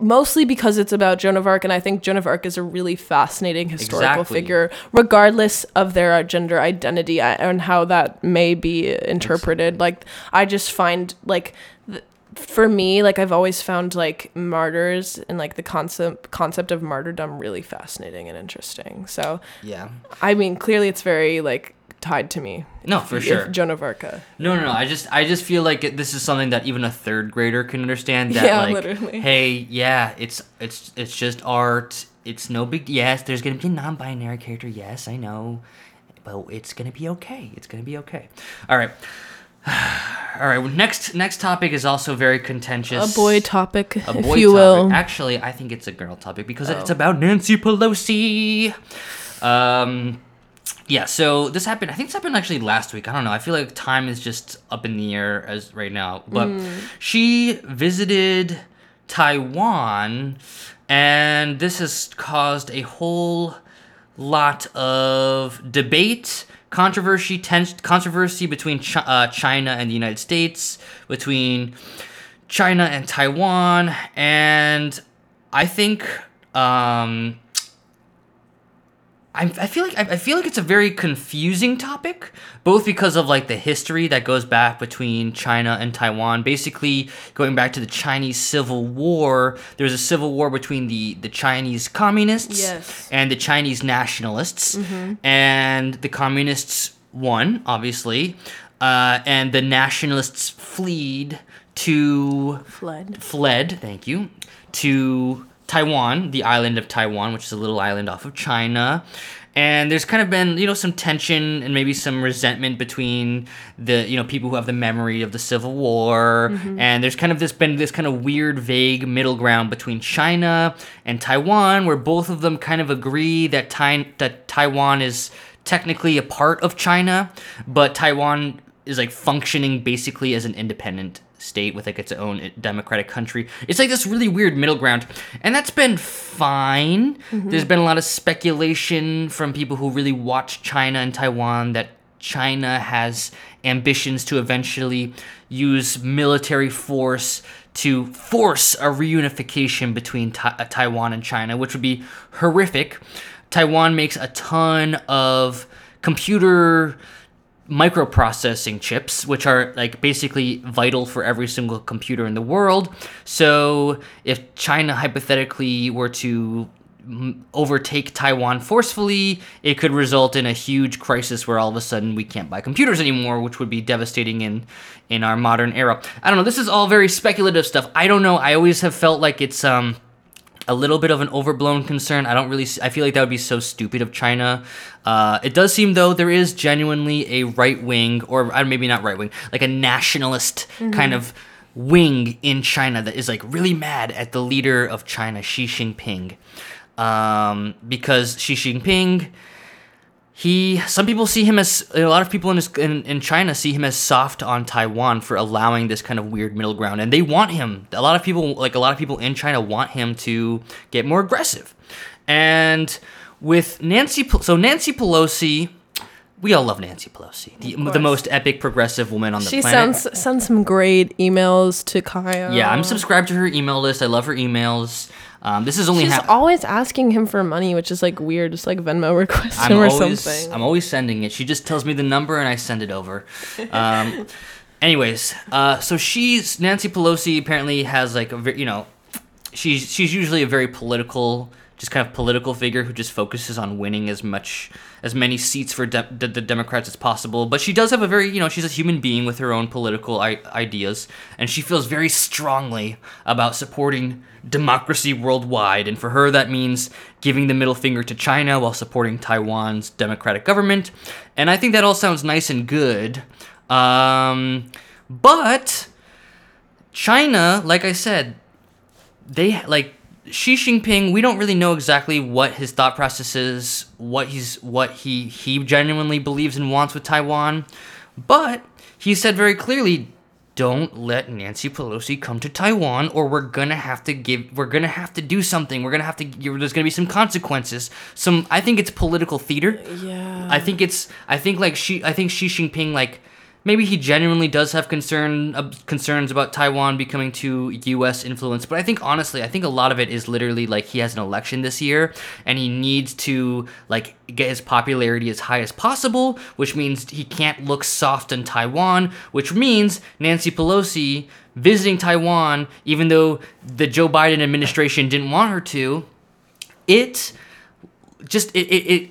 mostly because it's about Joan of Arc, and I think Joan of Arc is a really fascinating historical Exactly. figure, regardless of their uh, gender identity uh, and how that may be interpreted. Like, I just find like. Th- for me, like I've always found like martyrs and like the concept concept of martyrdom really fascinating and interesting. So yeah. I mean, clearly it's very like tied to me. No, for If sure. Joan of Arc. uh, No, no, no. I just, I just feel like it, this is something that even a third grader can understand. That Yeah, like, literally. hey, yeah, it's, it's, it's just art. It's no big. Yes, there's gonna be a non-binary character. Yes, I know, but it's gonna be okay. It's gonna be okay. All right. All right. well, Next, next topic is also very contentious. A boy topic, a if boy you topic. will. Actually, I think it's a girl topic because it's Oh. about Nancy Pelosi. Um, yeah. So this happened. I think this happened actually last week. I don't know. I feel like time is just up in the air as right now. But she visited Taiwan, and this has caused a whole lot of debate, controversy, tense controversy between uh, China and the United States, between China and Taiwan, and I think um, I, I feel like I, I feel like it's a very confusing topic, both because of like the history that goes back between China and Taiwan. Basically, going back to the Chinese Civil War, there was a civil war between the the Chinese communists Yes. and the Chinese nationalists, and the communists won, obviously, uh, and the nationalists fled to Fled. fled, thank you, to Taiwan, the island of Taiwan, which is a little island off of China. And there's kind of been, you know, some tension and maybe some resentment between the, you know, people who have the memory of the Civil War. Mm-hmm. And there's kind of this been this kind of weird, vague middle ground between China and Taiwan, where both of them kind of agree that Tai- that Taiwan is technically a part of China, but Taiwan is like functioning basically as an independent state with like its own democratic country. It's like this really weird middle ground, and that's been fine. There's been a lot of speculation from people who really watch China and Taiwan that China has ambitions to eventually use military force to force a reunification between Ta- uh, Taiwan and China, which would be horrific. Taiwan makes a ton of computer microprocessing chips, which are like basically vital for every single computer in the world. So if China hypothetically were to mm, overtake Taiwan forcefully, it could result in a huge crisis where all of a sudden we can't buy computers anymore, which would be devastating in in our modern era. I don't know. This is all very speculative stuff. I don't know. I always have felt like it's um a little bit of an overblown concern. I don't really. See, I feel like that would be so stupid of China. Uh, it does seem though there is genuinely a right wing, or uh, maybe not right wing, like a nationalist kind of wing in China that is like really mad at the leader of China, Xi Jinping, um, because Xi Jinping. He, some people see him as a lot of people in, his, in in China see him as soft on Taiwan for allowing this kind of weird middle ground, and they want him. A lot of people, like a lot of people in China, want him to get more aggressive. And with Nancy, so Nancy Pelosi, we all love Nancy Pelosi, the, the most epic progressive woman on the She planet. sends sends some great emails to Caio. yeah, I'm subscribed to her email list. I love her emails. Um, this is only She's always asking him for money, which is like weird. Just like Venmo request him or always, something. I'm always sending it. She just tells me the number and I send it over. Um, anyways, uh, so she's Nancy Pelosi apparently has like a you know she's she's usually a very political, just kind of political figure who just focuses on winning as much as many seats for de- the, the Democrats as possible. But she does have a very, you know, she's a human being with her own political I- ideas, and she feels very strongly about supporting democracy worldwide. And for her, that means giving the middle finger to China while supporting Taiwan's democratic government. And I think that all sounds nice and good. Um, but China, like I said, they like Xi Jinping. We don't really know exactly what his thought process is, what he's what he he genuinely believes and wants with Taiwan, but he said very clearly, don't let Nancy Pelosi come to Taiwan, or we're gonna have to give. We're gonna have to do something. We're gonna have to. There's gonna be some consequences. Some. I think it's political theater. Yeah. I think it's. I think like she I think Xi Jinping like maybe he genuinely does have concern uh, concerns about Taiwan becoming too U.S. influenced. But I think honestly, I think a lot of it is literally like he has an election this year, and he needs to like get his popularity as high as possible, which means he can't look soft on Taiwan, which means Nancy Pelosi visiting Taiwan, even though the Joe Biden administration didn't want her to, it just it it, it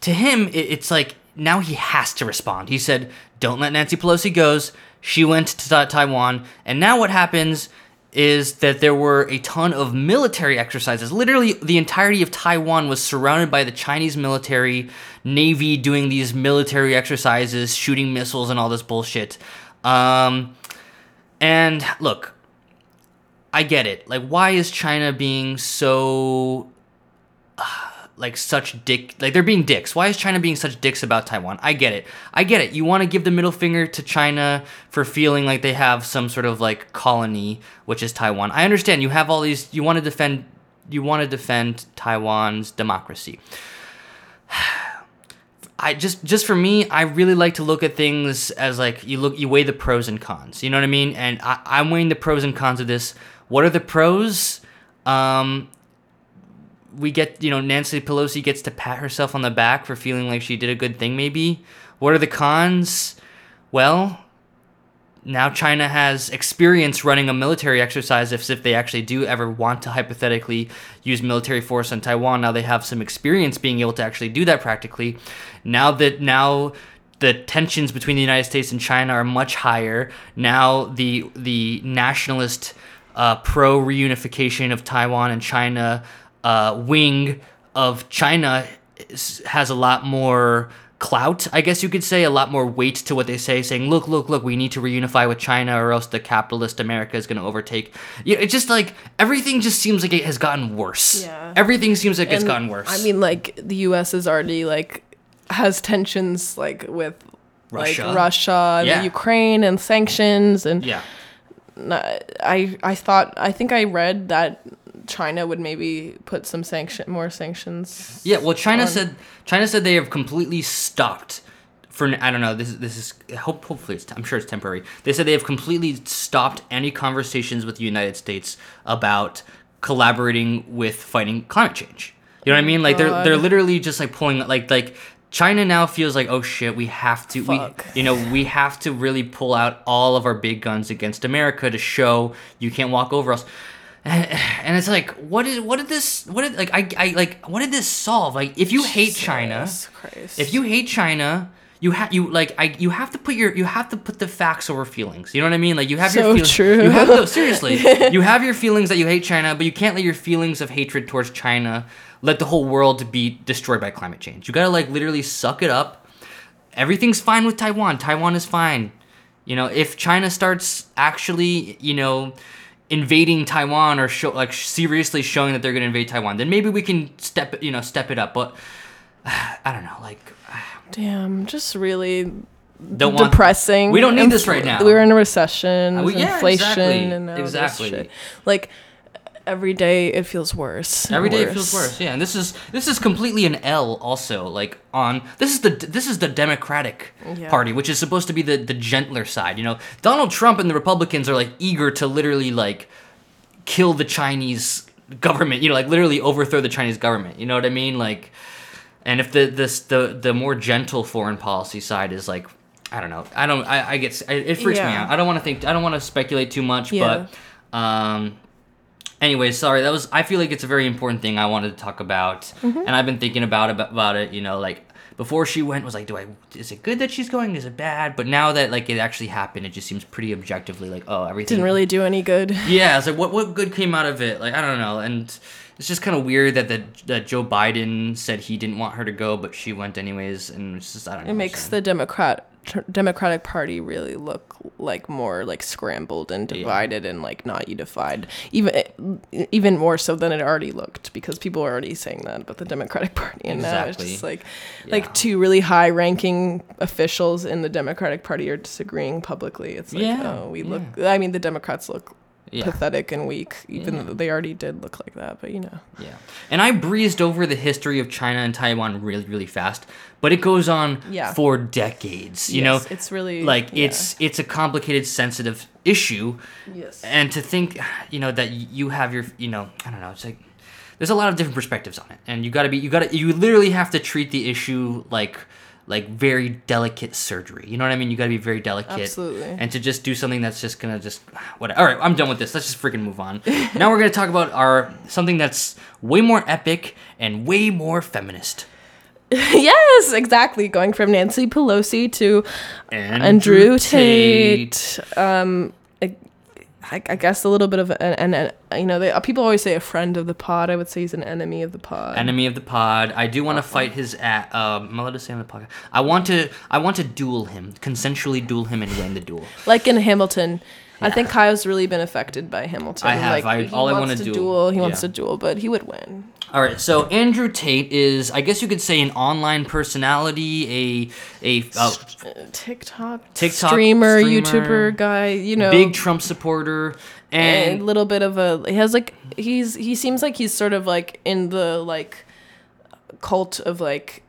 to him it, it's like now he has to respond. He said, "Don't let Nancy Pelosi goes." She went to Taiwan, and now what happens is that there were a ton of military exercises. Literally, the entirety of Taiwan was surrounded by the Chinese military, navy doing these military exercises, shooting missiles and all this bullshit. Um, and look, I get it. Like, why is China being so like such dick like they're being dicks why is china being such dicks about taiwan i get it i get it you want to give the middle finger to china for feeling like they have some sort of like colony which is taiwan i understand you have all these you want to defend you want to defend taiwan's democracy I just just for me, I really like to look at things as like you look you weigh the pros and cons. You know what I mean? And I, I'm weighing the pros and cons of this. What are the pros? Um, we get you know Nancy Pelosi gets to pat herself on the back for feeling like she did a good thing maybe. What are the cons? Well, now China has experience running a military exercise if, if they actually do ever want to hypothetically use military force on Taiwan. Now they have some experience being able to actually do that practically. Now that now the tensions between the United States and China are much higher. Now the the nationalist uh, pro reunification of Taiwan and China uh, wing of China has a lot more clout, I guess you could say, a lot more weight to what they say, saying, "Look, look, look, we need to reunify with China, or else the capitalist America is going to overtake." Yeah, it's just like everything just seems like it has gotten worse. Yeah. everything seems like it's gotten worse. I mean, like the U.S. is already like has tensions like with Russia. like Russia and Yeah. Ukraine and sanctions and yeah, I I thought I think I read that China would maybe put some sanction more sanctions. yeah. Well, China on- said China said they have completely stopped. For I don't know. This is this is hope, hopefully it's I'm sure it's temporary. They said they have completely stopped any conversations with the United States about collaborating with fighting climate change. You know what I mean? Like they're they're literally just like pulling like like China now feels like oh shit we have to Fuck. we you know we have to really pull out all of our big guns against America to show you can't walk over us. And, it's like what is what did this what did like I, I like what did this solve? Like if you hate China, Christ. if you hate China, you have you like I you have to put your you have to put the facts over feelings. You know what I mean? Like you have your So feelings. true. You have no, seriously. you have your feelings that you hate China, but you can't let your feelings of hatred towards China let the whole world be destroyed by climate change. You gotta like literally suck it up. Everything's fine with Taiwan. Taiwan is fine. You know, if China starts actually, you know, invading Taiwan or show like seriously showing that they're gonna invade Taiwan, then maybe we can step it, you know, step it up. But I don't know, like damn, just really don't want depressing. We don't need Inf- this right now. We're in a recession, Uh, we- yeah, inflation, exactly. and all Exactly. this shit. Like every day, it feels worse. Every day it feels worse. Yeah, and this is this is completely an L. Also, like on this is the this is the Democratic Yeah. Party, which is supposed to be the the gentler side. You know, Donald Trump and the Republicans are like eager to literally like kill the Chinese government. You know, like literally overthrow the Chinese government. You know what I mean? Like, and if the this the the more gentle foreign policy side is like. I don't know. I don't. I, I get. It freaks me out. I don't want to think. I don't want to speculate too much. Yeah. But, um, Anyways, sorry. That was. I feel like it's a very important thing I wanted to talk about, Mm-hmm. and I've been thinking about about, about it. You know, like before she went, was like, do I? Is it good that she's going? Is it bad? But now that like it actually happened, it just seems pretty objectively like, oh, everything Didn't really do any good. Yeah, it's like what what good came out of it? Like I don't know, and it's just kind of weird that the that Joe Biden said he didn't want her to go, but she went anyways, and it's just I don't know. It makes the Democrat Democratic Party really look like more like scrambled and divided and like not unified. Even eh, even more so than it already looked because people are already saying that about the Democratic Party, and now it's just like Yeah. like two really high ranking officials in the Democratic Party are disagreeing publicly. It's like Yeah, oh we look. I mean the Democrats look. Yeah. Pathetic and weak, even Yeah. though they already did look like that. But you know, Yeah. And I breezed over the history of China and Taiwan really, really fast, but it goes on Yeah. for decades. You Yes, know, it's really like it's it's a complicated, sensitive issue, yes, and to think, you know, that you have your, you know, I don't know, it's like there's a lot of different perspectives on it, and you got to be, you got to, you literally have to treat the issue like like very delicate surgery. You know what I mean? You got to be very delicate. Absolutely. And to just do something that's just gonna just whatever. All right, I'm done with this. Let's just freaking move on. now we're gonna talk about our something that's way more epic and way more feminist. yes, exactly. Going from Nancy Pelosi to Andrew, Andrew Tate. Um, I, I guess a little bit of an, an, you know, they, people always say a friend of the pod. I would say he's an enemy of the pod. enemy of the pod. I do want Uh-huh. to fight his. At, um, am I allowed to say on the podcast? I want to. I want to duel him, consensually duel him, and win the duel. like in Hamilton. I think Caio's really been affected by Hamilton. I have. Like, I- all I wants wanna to do- duel. He wants to duel, but he would win. All right, so Andrew Tate is, I guess you could say, an online personality, a a, Uh, TikTok, TikTok streamer, streamer, YouTuber guy. You know, big Trump supporter, and a little bit of a he has like he's he seems like he's sort of like in the like cult of like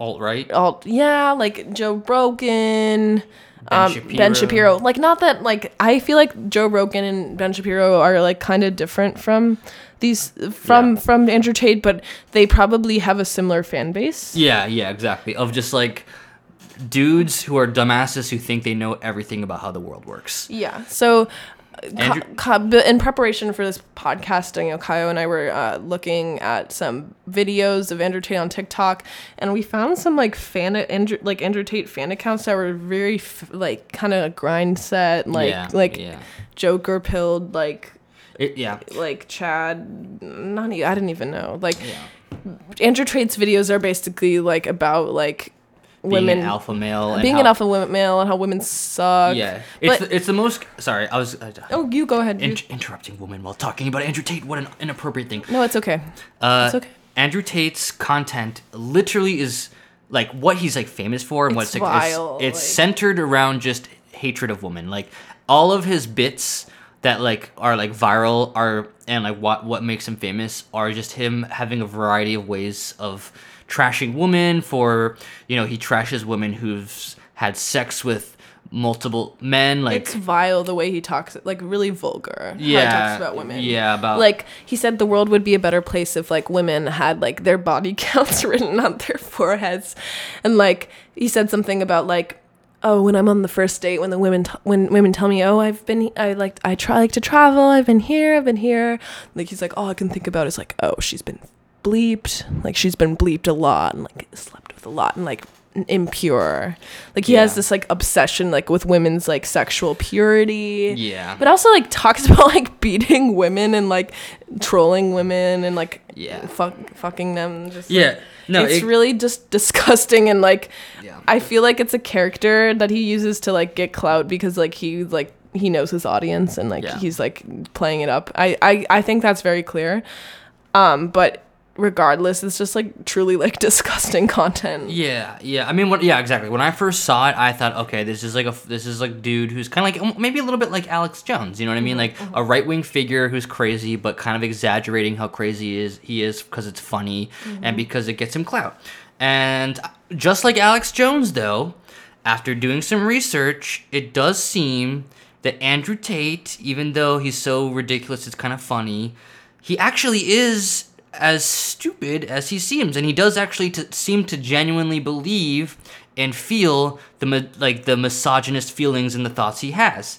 alt right. alt yeah like joe rogan Ben um, ben Shapiro. shapiro like not that like i feel like joe rogan and ben shapiro are like kind of different from these from Yeah. from andrew tate but they probably have a similar fan base Yeah, yeah, exactly. Of just like dudes who are dumbasses who think they know everything about how the world works. Yeah. So, uh, Andrew- Ka- Ka- in preparation for this podcast, you know, Caio and I were uh, looking at some videos of Andrew Tate on TikTok, and we found some like fan Andrew like Andrew Tate fan accounts that were very f- like kind of grind set, like yeah, like yeah, Joker pilled, like it, yeah, like Chad. Not I didn't even know. Like yeah. Andrew Tate's videos are basically like about like Being women an alpha male, and being how, an alpha male and how women suck. Yeah, it's But- the, it's the most. Sorry, I was uh, Oh, you go ahead. you- interrupting women while talking about Andrew Tate. What an inappropriate thing. no, it's okay. Uh, It's okay. Andrew Tate's content literally is like what he's like famous for, and It's what's like vile, it's, it's like- centered around just hatred of women. Like all of his bits that like are like viral are and like what what makes him famous are just him having a variety of ways of trashing women for you know he trashes women who've had sex with multiple men like it's vile the way he talks like really vulgar how he yeah talks about women. yeah about like he said the world would be a better place if like women had like their body counts written on their foreheads. And like he said something about like oh when i'm on the first date when the women t- when women tell me oh i've been i like i try like to travel. I've been here. I've been here. Like he's like all i can think about is like oh she's been bleeped. Like she's been bleeped a lot and like slept with a lot and like impure. Like he has this like obsession like with women's like sexual purity. Yeah. But also like talks about like beating women and like trolling women and like Yeah. fuck, fucking them. Just yeah. no it's it- really just disgusting and like Yeah. i feel like it's a character that he uses to like get clout because like he like he knows his audience and like Yeah. he's like playing it up. I, I i think that's very clear. Um but regardless it's just like truly like disgusting content Yeah, yeah. I mean, what? Yeah, exactly. When I first saw it, I thought, okay, this is like a this is like dude who's kind of like maybe a little bit like Alex Jones. You know what I mean? Mm-hmm, like mm-hmm. a right wing figure who's crazy, but kind of exaggerating how crazy he is he is because it's funny and mm-hmm. because it gets him clout. And uh, just like Alex Jones, though, after doing some research, it does seem that Andrew Tate, even though he's so ridiculous, it's kind of funny. He actually is as stupid as he seems, and he does actually to seem to genuinely believe and feel the like the misogynist feelings and the thoughts he has.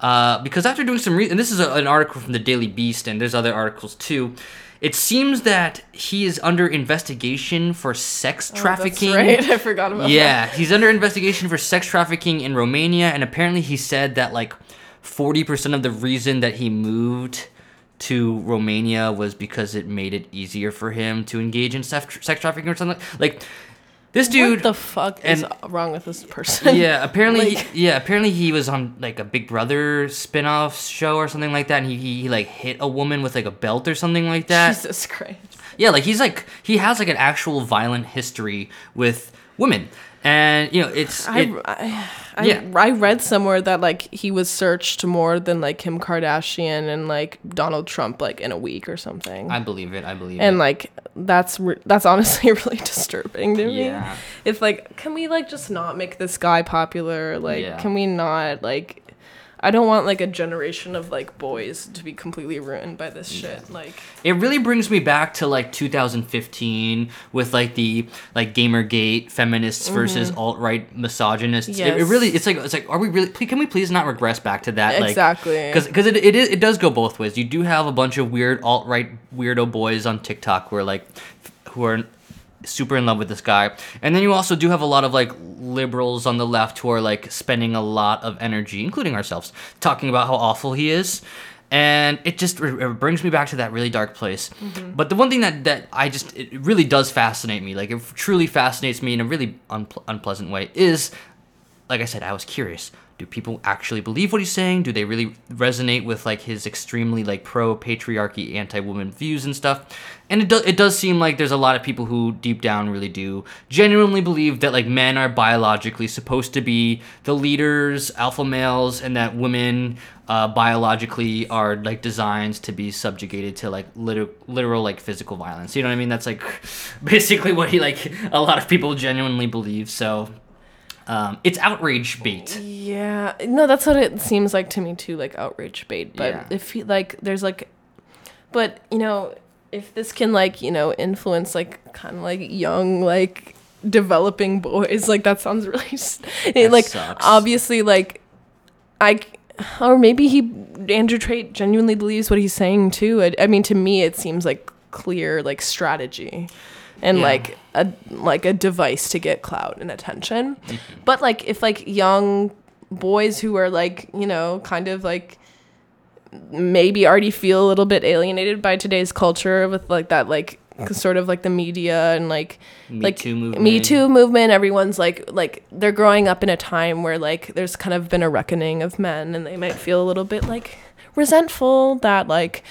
Uh, because after doing some, re- and this is a, an article from the Daily Beast, and there's other articles too. It seems that he is under investigation for sex trafficking. Oh, That's right. I forgot about that. Yeah, he's under investigation for sex trafficking in Romania, and apparently he said that like forty percent of the reason that he moved to Romania was because it made it easier for him to engage in sex, sex trafficking or something. Like this dude. what the fuck is wrong with this person? yeah, apparently, Like- yeah, apparently he was on like a Big Brother spin-off show or something like that, and he, he, he like hit a woman with like a belt or something like that. Jesus Christ. Yeah, like he's like he has like an actual violent history with women, and you know it's I, it, I, I, Yeah. I read somewhere that like he was searched more than like Kim Kardashian and like Donald Trump like in a week or something. I believe it. I believe and it. And like that's re- that's honestly really disturbing to me. Yeah. It's like can we like just not make this guy popular? Like Yeah. can we not like I don't want like a generation of like boys to be completely ruined by this shit. Like It really brings me back to like 2015 with like the like GamerGate feminists versus alt right misogynists. It, it Mm-hmm. Really it's like it's like are we really can we please not regress back to that like Exactly. because because it, it is- it does go both ways. You do have a bunch of weird alt right weirdo boys on TikTok who are like who are super in love with this guy, and then you also do have a lot of like liberals on the left who are like spending a lot of energy, including ourselves, talking about how awful he is. And it just it brings me back to that really dark place. Mm-hmm. But the one thing that, that I just it really does fascinate me, like it truly fascinates me in a really unple- unpleasant way, is like I said, I was curious. Do people actually believe what he's saying? Do they really resonate with like his extremely like pro patriarchy, anti woman views and stuff? And it does it does seem like there's a lot of people who deep down really do genuinely believe that like men are biologically supposed to be the leaders, alpha males, and that women uh, biologically are like designed to be subjugated to like literal, literal like physical violence. You know what I mean? That's like basically what he like a lot of people genuinely believe. So um, it's outrage bait. Yeah, no, that's what it seems like to me too, like outrage bait. But Yeah. if he like, there's like, but you know, if this can like you know influence like kind of like young like developing boys, like that sounds really, That like sucks. obviously like, I Or maybe he Andrew Tate genuinely believes what he's saying too. I, I mean, to me, it seems like clear like strategy, and Yeah. like a like a device to get clout and attention. Mm-hmm. But like if like young boys who are like, you know, kind of like maybe already feel a little bit alienated by today's culture with like that like sort of like the media and like Me like Too movement. Me Too movement. Everyone's like like they're growing up in a time where like there's kind of been a reckoning of men and they might feel a little bit like resentful that like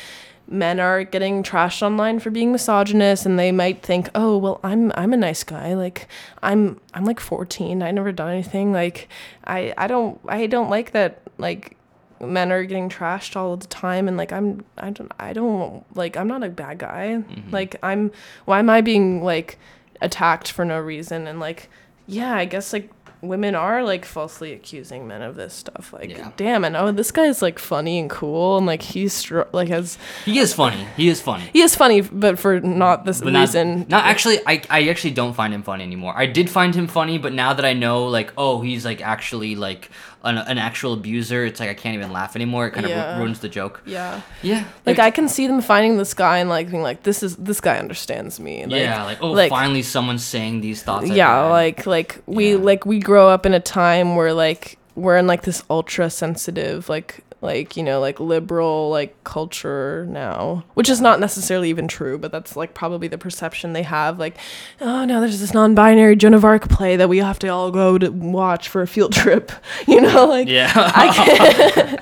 men are getting trashed online for being misogynist and they might think oh well i'm i'm a nice guy. Like i'm i'm like 14 i never done anything. Like i i don't i don't like that like men are getting trashed all the time and like i'm i don't i don't like i'm not a bad guy. Mm-hmm. Like i'm why am i being like attacked for no reason? And like yeah i guess like women are like falsely accusing men of this stuff like Yeah. damn and oh this guy's like funny and cool and like he's str- like has He is funny. He is funny. he is funny but for not this But not, reason not actually. I, I actually don't find him funny anymore. I did find him funny, but now that I know, like, oh, he's like actually like an, an actual abuser, it's like I can't even laugh anymore. It kind of Yeah. ruins the joke. yeah Yeah. like i can see them finding this guy and like being like this is this guy understands me like, yeah, like oh, like- finally someone's saying these thoughts. Yeah like like we Yeah. like we grow up in a time where like we're in like this ultra sensitive like like you know like liberal like culture now which is not necessarily even true but that's like probably the perception they have like oh no there's this non-binary joan of arc play that we have to all go to watch for a field trip you know like Yeah.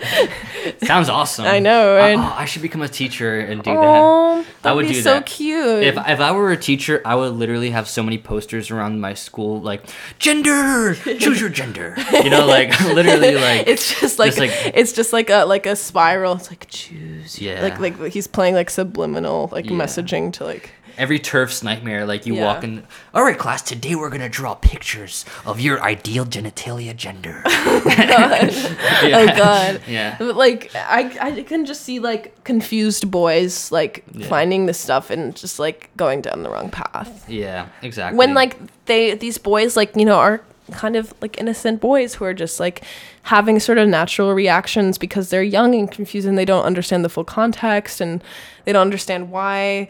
Sounds awesome. I know, I, and- oh, I should become a teacher and do that. oh I that would would be do so that. cute If, if I were a teacher, I would literally have so many posters around my school, like gender, choose your gender. You know, like literally, like it's just like, Just like- it's just like a like a spiral. It's like choose. Yeah. Like like he's playing like subliminal like Yeah. messaging to like. every TERF's nightmare. Like you Yeah. walk in. All right, class. Today we're gonna draw pictures of your ideal genitalia gender. Oh, oh god. yeah. But, Like I I can just see like confused boys like Yeah. finding this stuff and just like going down the wrong path. Yeah. Exactly. When like they these boys like you know are kind of like innocent boys who are just like having sort of natural reactions because they're young and confused and they don't understand the full context and they don't understand why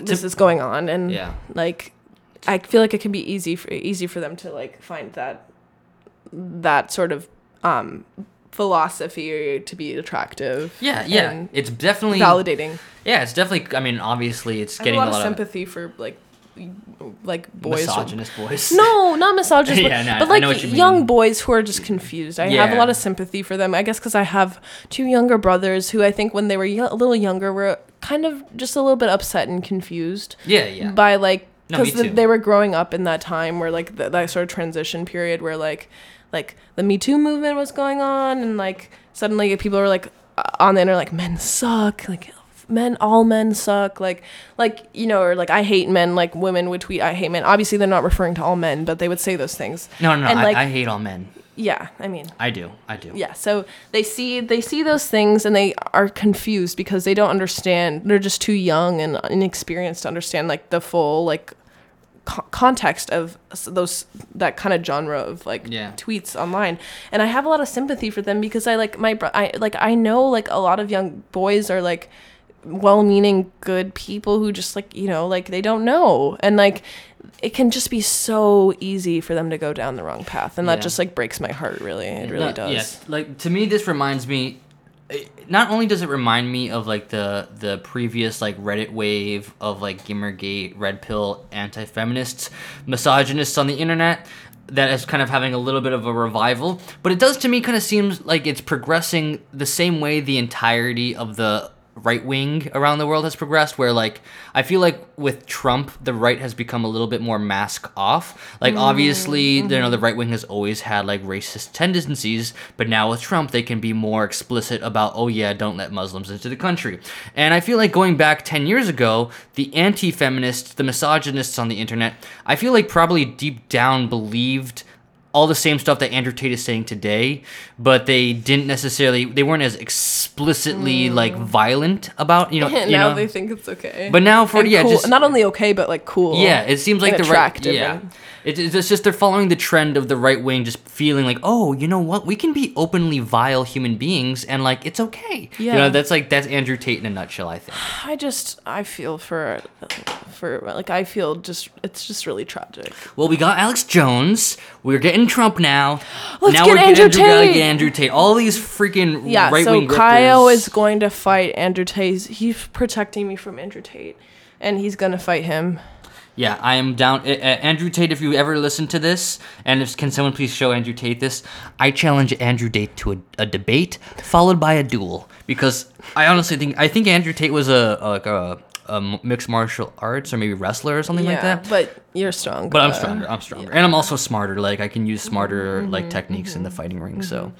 this is going on and Yeah. like I feel like it can be easy for easy for them to like find that that sort of um philosophy to be attractive. Yeah, yeah. It's definitely validating. Yeah, it's definitely. I mean, obviously, it's I have getting a lot, of of sympathy for like like boys or- misogynist boys. no, not misogynist, but, Yeah, no, but like you mean. young boys who are just confused. I have a lot of sympathy for them. I guess because I have two younger brothers who I think when they were a little younger were kind of just a little bit upset and confused Yeah, yeah. by like No, me because they were growing up in that time where like th- that sort of transition period where like like the Me Too movement was going on and like suddenly people were like uh, on the internet like men suck like men all men suck like like you know or like I hate men like women would tweet I hate men obviously they're not referring to all men but they would say those things no, no, no. and, I, like- I hate all men. yeah I mean I do. I do. yeah so they see they see those things and they are confused because they don't understand they're just too young and inexperienced to understand like the full like co- context of those that kind of genre of like Yeah. tweets online and i have a lot of sympathy for them because i like my bro- i like i know like a lot of young boys are like well-meaning good people who just like you know like they don't know. And like it can just be so easy for them to go down the wrong path. And that just like breaks my heart really. It really does Yes, like to me, this reminds me. Eh, not only does it remind me of like the the previous like Reddit wave of like Gamergate, Red Pill, anti-feminists, misogynists on the internet that is kind of having a little bit of a revival, but it does to me kind of seems like it's progressing the same way the entirety of the right wing around the world has progressed where like i feel like with trump the right has become a little bit more mask off. Like mm-hmm. obviously you know mm-hmm. the right wing has always had like racist tendencies but now with trump they can be more explicit about oh yeah don't let muslims into the country. And i feel like going back 10 years ago the anti-feminists the misogynists on the internet i feel like probably deep down believed all the same stuff that Andrew Tate is saying today, but they didn't necessarily they weren't as explicitly mm. like violent about you know And you now know. they think it's okay. But now for And yeah, cool. just not only okay, but like cool. yeah, it seems like the right yeah. It, it's just they're following the trend of the right wing, just feeling like, oh, you know what, we can be openly vile human beings, and like it's okay. Yeah. you know that's like that's Andrew Tate in a nutshell, I think. I just I feel for for like I feel just it's just really tragic. Well, we got Alex Jones. We're getting Trump now. Let's now get we're Andrew Andrew, Tate. get Andrew Tate. All these freaking Yeah, right so Caio is going to fight Andrew Tate. He's protecting me from Andrew Tate, and he's gonna fight him. Yeah, I am down. Uh, uh, Andrew Tate, if you ever listen to this, and if, can someone please show Andrew Tate this? I challenge Andrew Tate to a, a debate followed by a duel because I honestly think I think Andrew Tate was a, a like a, a mixed martial arts or maybe wrestler or something like yeah, that. but you're strong. But I'm stronger. I'm stronger, and I'm also smarter. Like I can use smarter Mm-hmm, like techniques in the fighting ring. So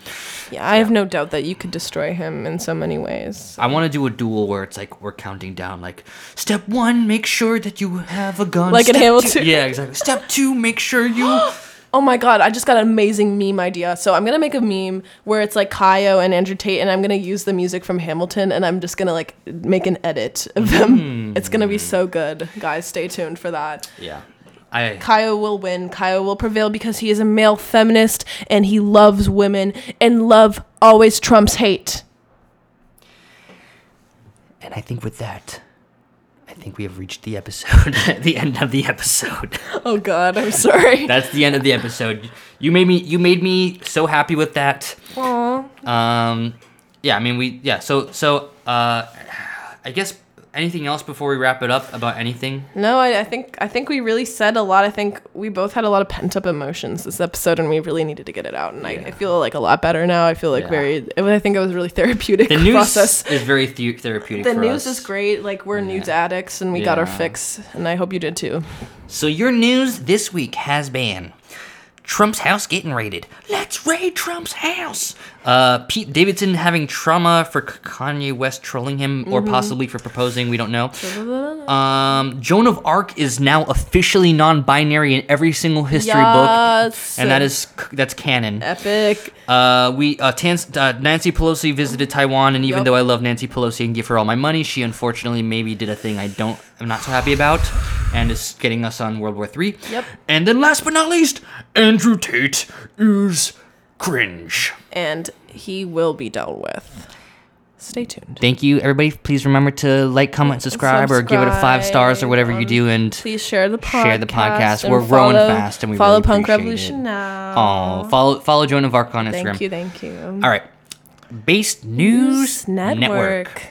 Yeah, I have no doubt that you could destroy him in so many ways. I want to do a duel where it's like we're counting down. Like step one, make sure that you have a gun. Like in Step Hamilton. two- yeah, exactly. Step two, make sure you. Oh my god, I just got an amazing meme idea. So I'm gonna make a meme where it's like Caio and Andrew Tate, and I'm gonna use the music from Hamilton, and I'm just gonna like make an edit of them. Hmm. It's gonna be so good, guys. Stay tuned for that. Yeah, I. Caio will win. Caio will prevail because he is a male feminist and he loves women, and love always trumps hate. And I think with that, think we have reached the episode, the end of the episode. Oh god, I'm sorry. That's the end of the episode. You made me, you made me so happy with that. Aw. Um, yeah, I mean, we, yeah. So, so, uh, I guess anything else before we wrap it up about anything? No, I, I think I think we really said a lot. I think we both had a lot of pent up emotions this episode, and we really needed to get it out. And I, I feel like a lot better now. I feel like Yeah. very. it I think it was really therapeutic The news process. is very the- therapeutic. The news us. is great. Like we're news addicts, and we got our fix. And I hope you did too. So your news this week has been Trump's house getting raided. Let's raid Trump's house. Uh, Pete Davidson having trauma for Kanye West trolling him, or possibly for proposing. We don't know. Um, Joan of Arc is now officially non-binary in every single history book, and that is that's canon. Epic. Uh, we uh, uh, Nancy Pelosi visited Taiwan, and even Yup. though I love Nancy Pelosi and give her all my money, she unfortunately maybe did a thing I don't, I'm not so happy about. and is getting us on World War Three. Yep. And then last but not least, Andrew Tate is cringe. And he will be dealt with. Stay tuned. Thank you, everybody. Please remember to like, comment, subscribe, or give it a five stars or whatever you do. And um, Please share the podcast. Share the podcast. We're growing fast and we follow really Punk Revolution it. now. oh, follow follow Joan of Arca on Instagram. Thank you, thank you. All right, Based News, Network. Network.